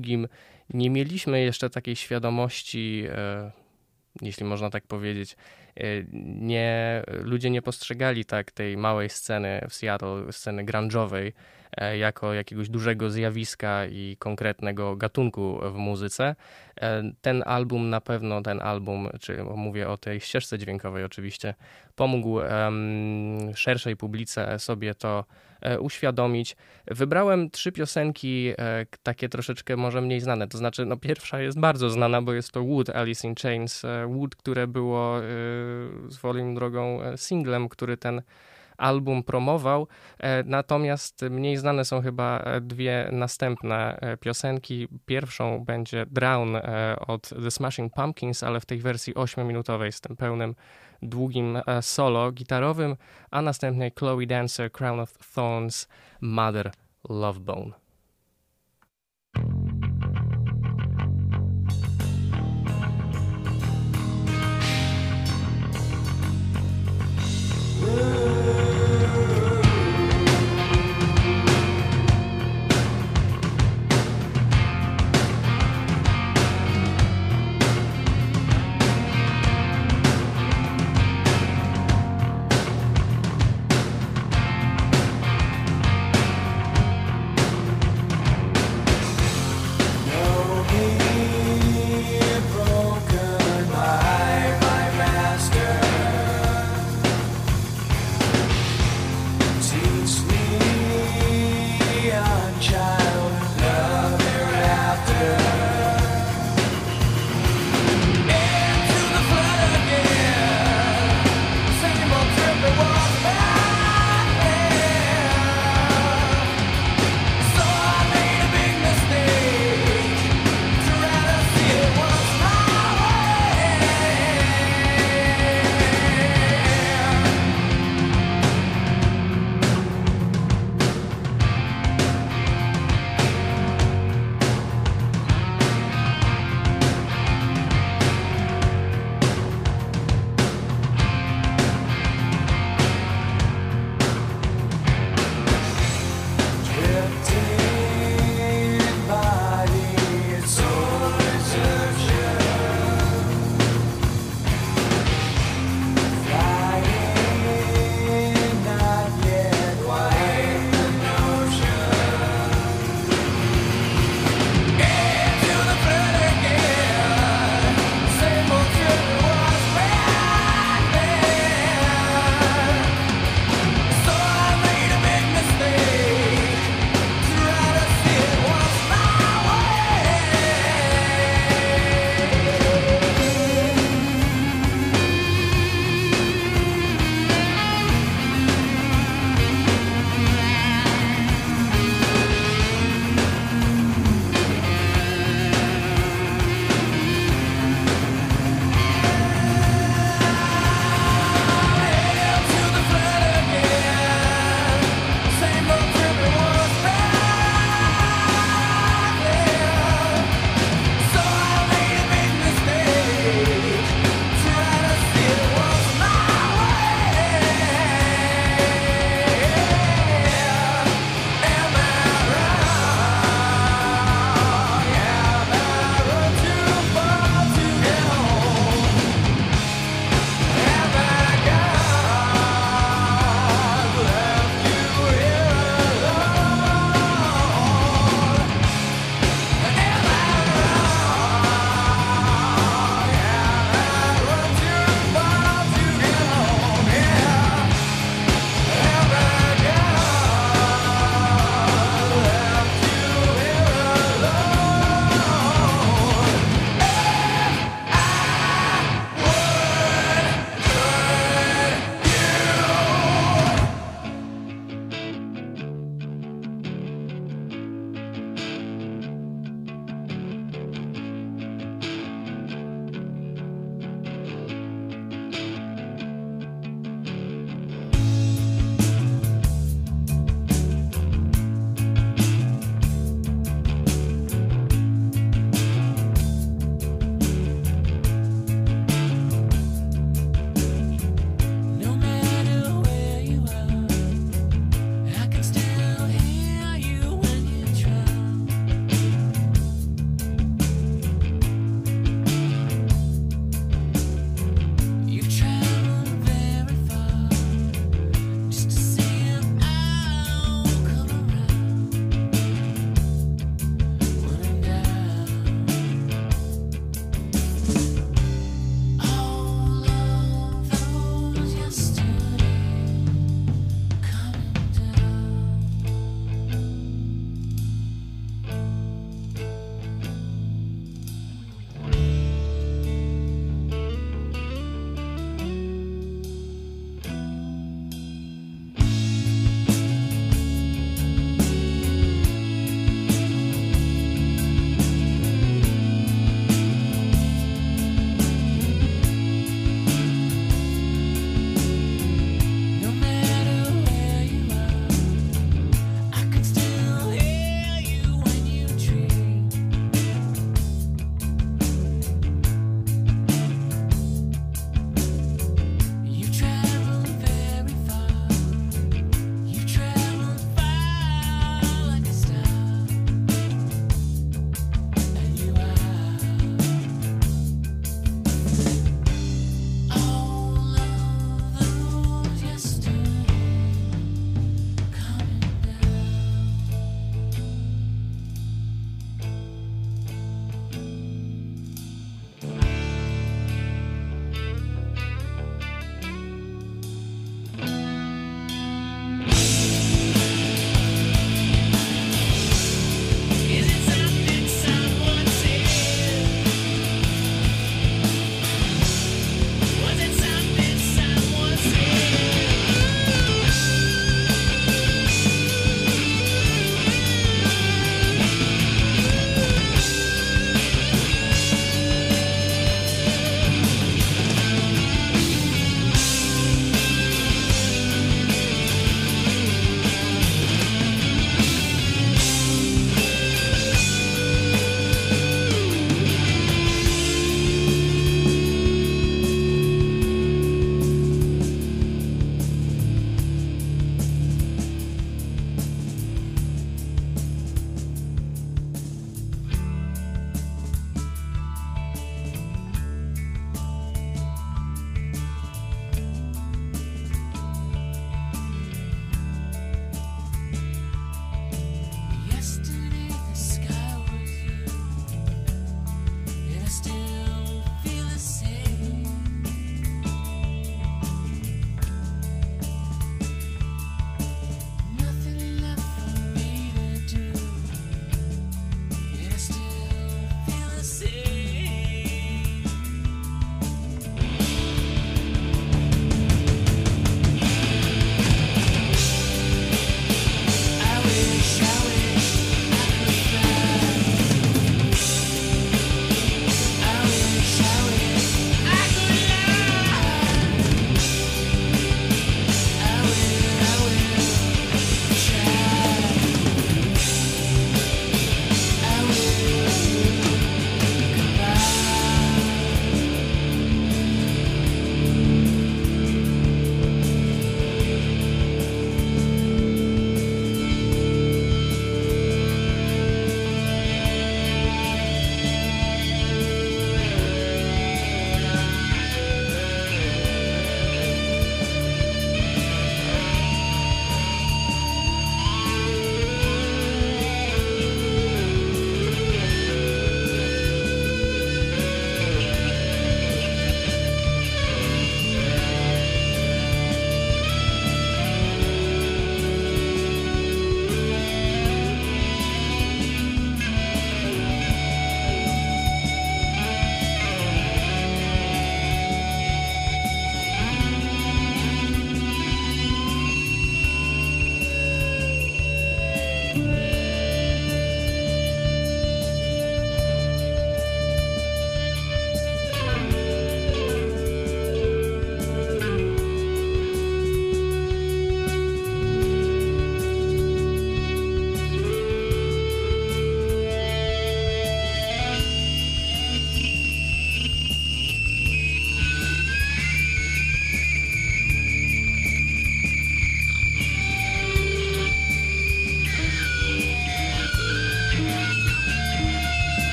nie mieliśmy jeszcze takiej świadomości, e, jeśli można tak powiedzieć, e, nie, ludzie nie postrzegali tak tej małej sceny w Seattle, sceny grunge'owej, jako jakiegoś dużego zjawiska i konkretnego gatunku w muzyce. E, Ten album na pewno, ten album, czy mówię o tej ścieżce dźwiękowej oczywiście, pomógł szerszej publice sobie to e, uświadomić. Wybrałem trzy piosenki, e, takie troszeczkę może mniej znane. To znaczy, no pierwsza jest bardzo znana, bo jest to Wood, Alice in Chains. E, Wood, które było e, swoją drogą e, singlem, który ten album promował. E, Natomiast mniej znane są chyba e, dwie następne e, piosenki. Pierwszą będzie Drown od The Smashing Pumpkins, ale w tej wersji 8-minutowej z tym pełnym długim solo gitarowym, a następnie Chloe Dancer, Crown of Thorns, Mother Love Bone.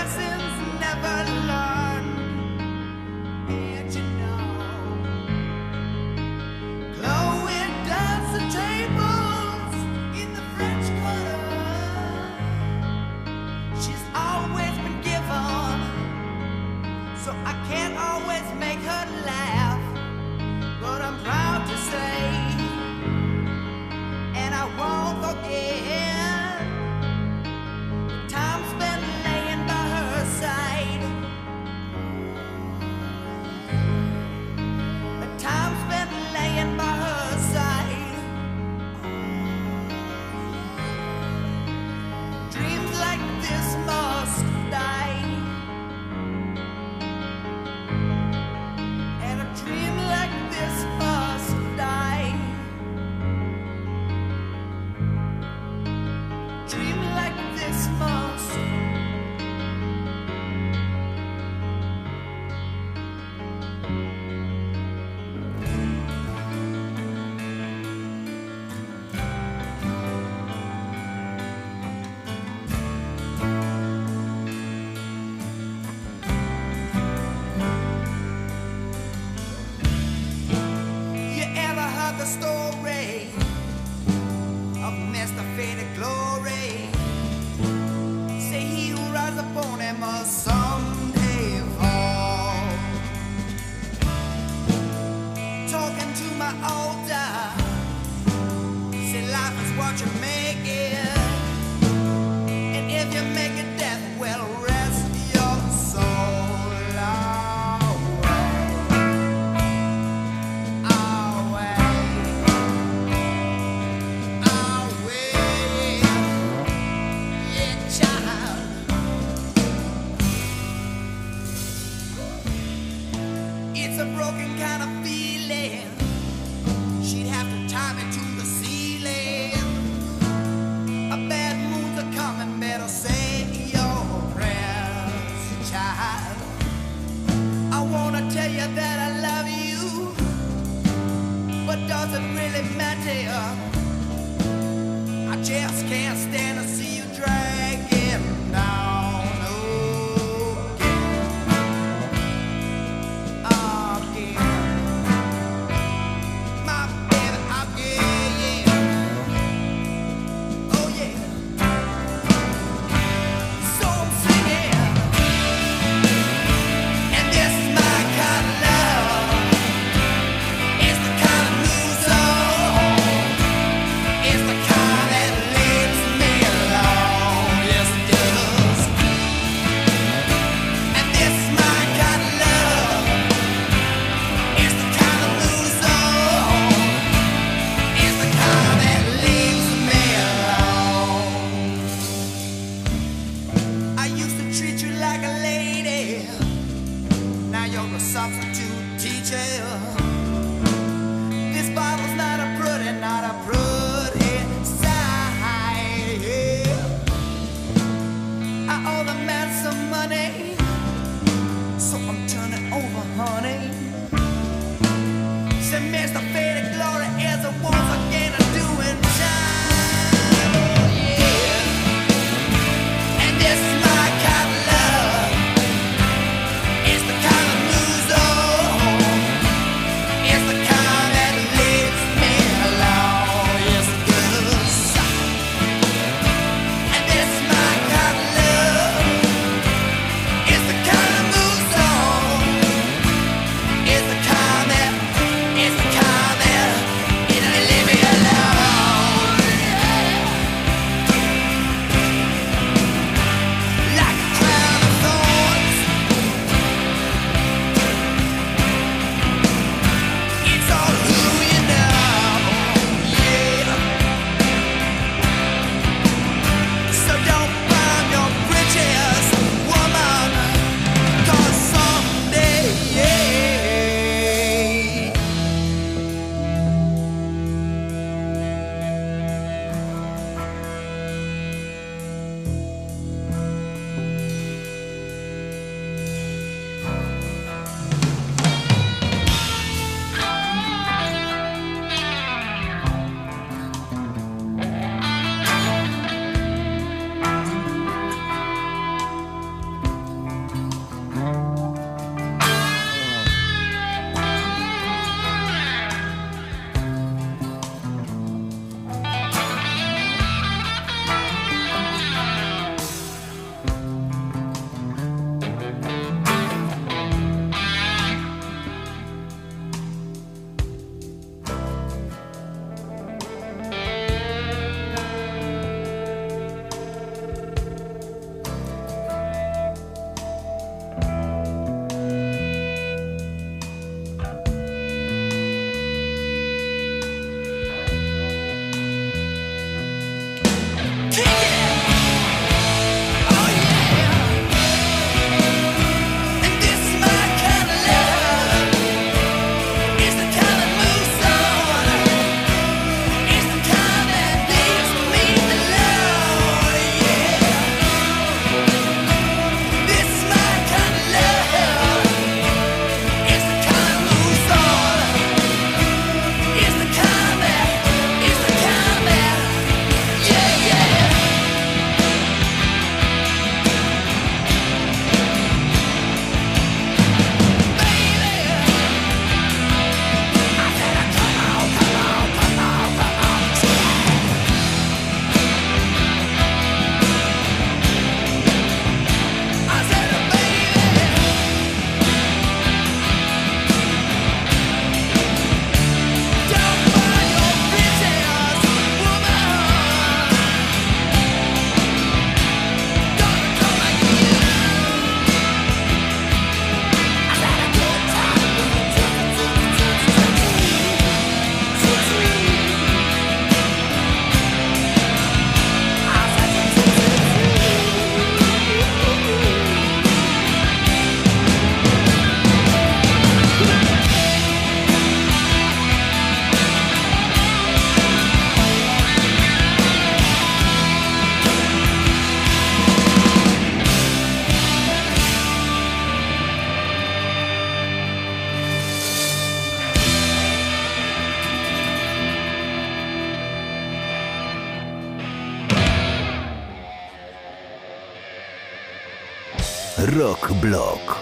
Lessons never Rock Blog.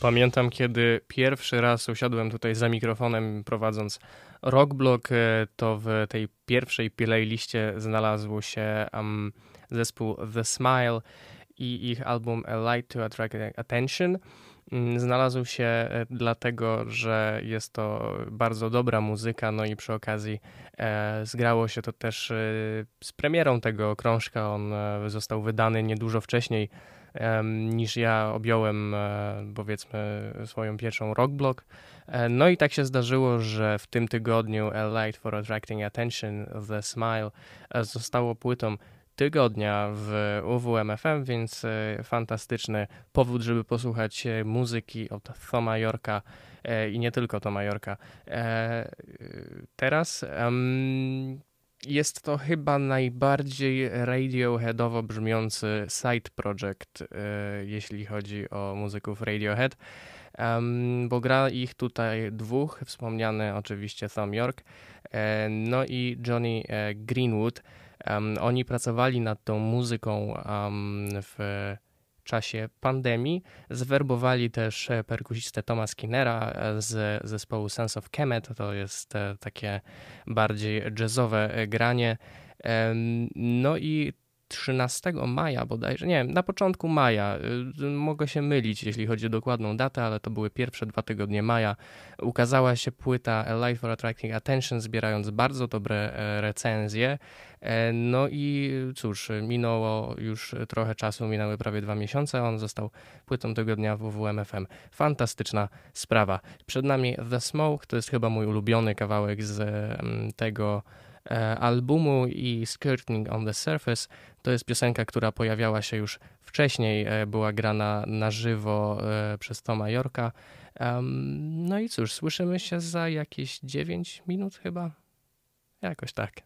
Pamiętam, kiedy pierwszy raz usiadłem tutaj za mikrofonem prowadząc Rockblog, e, to w tej pierwszej playliście znalazł się um, zespół The Smile i ich album A Light to Attract Attention. Mm, znalazł się e, dlatego, że jest to bardzo dobra muzyka, no i przy okazji e, zgrało się to też e, z premierą tego krążka. On został wydany niedużo wcześniej niż ja objąłem powiedzmy swoją pierwszą rockblog. E, no i tak się zdarzyło, że w tym tygodniu A Light for Attracting Attention, The Smile zostało płytą tygodnia w UWMFM, więc fantastyczny powód, żeby posłuchać muzyki od Thoma Yorka i nie tylko Thoma Yorka. Teraz jest to chyba najbardziej radioheadowo brzmiący side project, e, jeśli chodzi o muzyków Radiohead, bo gra ich tutaj dwóch, wspomniany oczywiście Thom York, e, no i Johnny e, Greenwood. Oni pracowali nad tą muzyką w czasie pandemii. Zwerbowali też e, perkusistę Toma Skinnera e, z zespołu Sense of Kemet. To jest e, takie bardziej jazzowe granie. No i 13 maja bodajże, nie wiem, na początku maja, y, mogę się mylić, jeśli chodzi o dokładną datę, ale to były pierwsze dwa tygodnie maja, ukazała się płyta A Light for Attracting Attention, zbierając bardzo dobre e, recenzje. E, no i cóż, minęło już trochę czasu, minęły prawie dwa miesiące, on został płytą tygodnia WWMFM. Fantastyczna sprawa. Przed nami The Smoke, to jest chyba mój ulubiony kawałek z tego E, albumu i Skirting on the Surface. To jest piosenka, która pojawiała się już wcześniej, e, była grana na żywo e, przez Toma Jorka. No i cóż, słyszymy się za jakieś 9 minut chyba? Jakoś tak.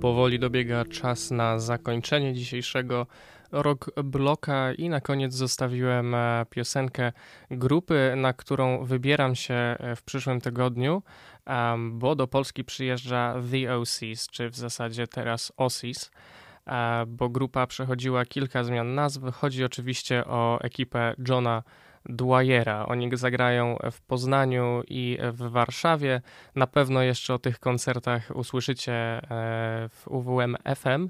Powoli dobiega czas na zakończenie dzisiejszego rock bloka i na koniec zostawiłem e, piosenkę grupy, na którą wybieram się e, w przyszłym tygodniu, bo do Polski przyjeżdża The Osis, czy w zasadzie teraz Osis, e, bo grupa przechodziła kilka zmian nazw. Chodzi oczywiście o ekipę Johna Dwyera. Oni zagrają w Poznaniu i w Warszawie. Na pewno jeszcze o tych koncertach usłyszycie e, w UWM FM.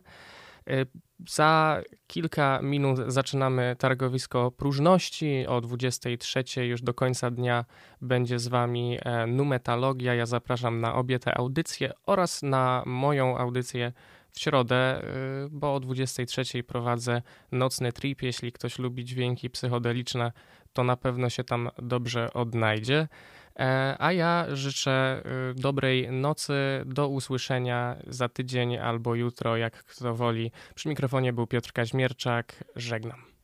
E, Za kilka minut zaczynamy targowisko próżności. O 23 już do końca dnia będzie z wami e, Numetalogia. Ja zapraszam na obie te audycje oraz na moją audycję w środę, bo o 23 prowadzę nocny trip. Jeśli ktoś lubi dźwięki psychodeliczne, to na pewno się tam dobrze odnajdzie. E, A ja życzę y, dobrej nocy, do usłyszenia za tydzień albo jutro, jak kto woli. Przy mikrofonie był Piotr Kaźmierczak. Żegnam.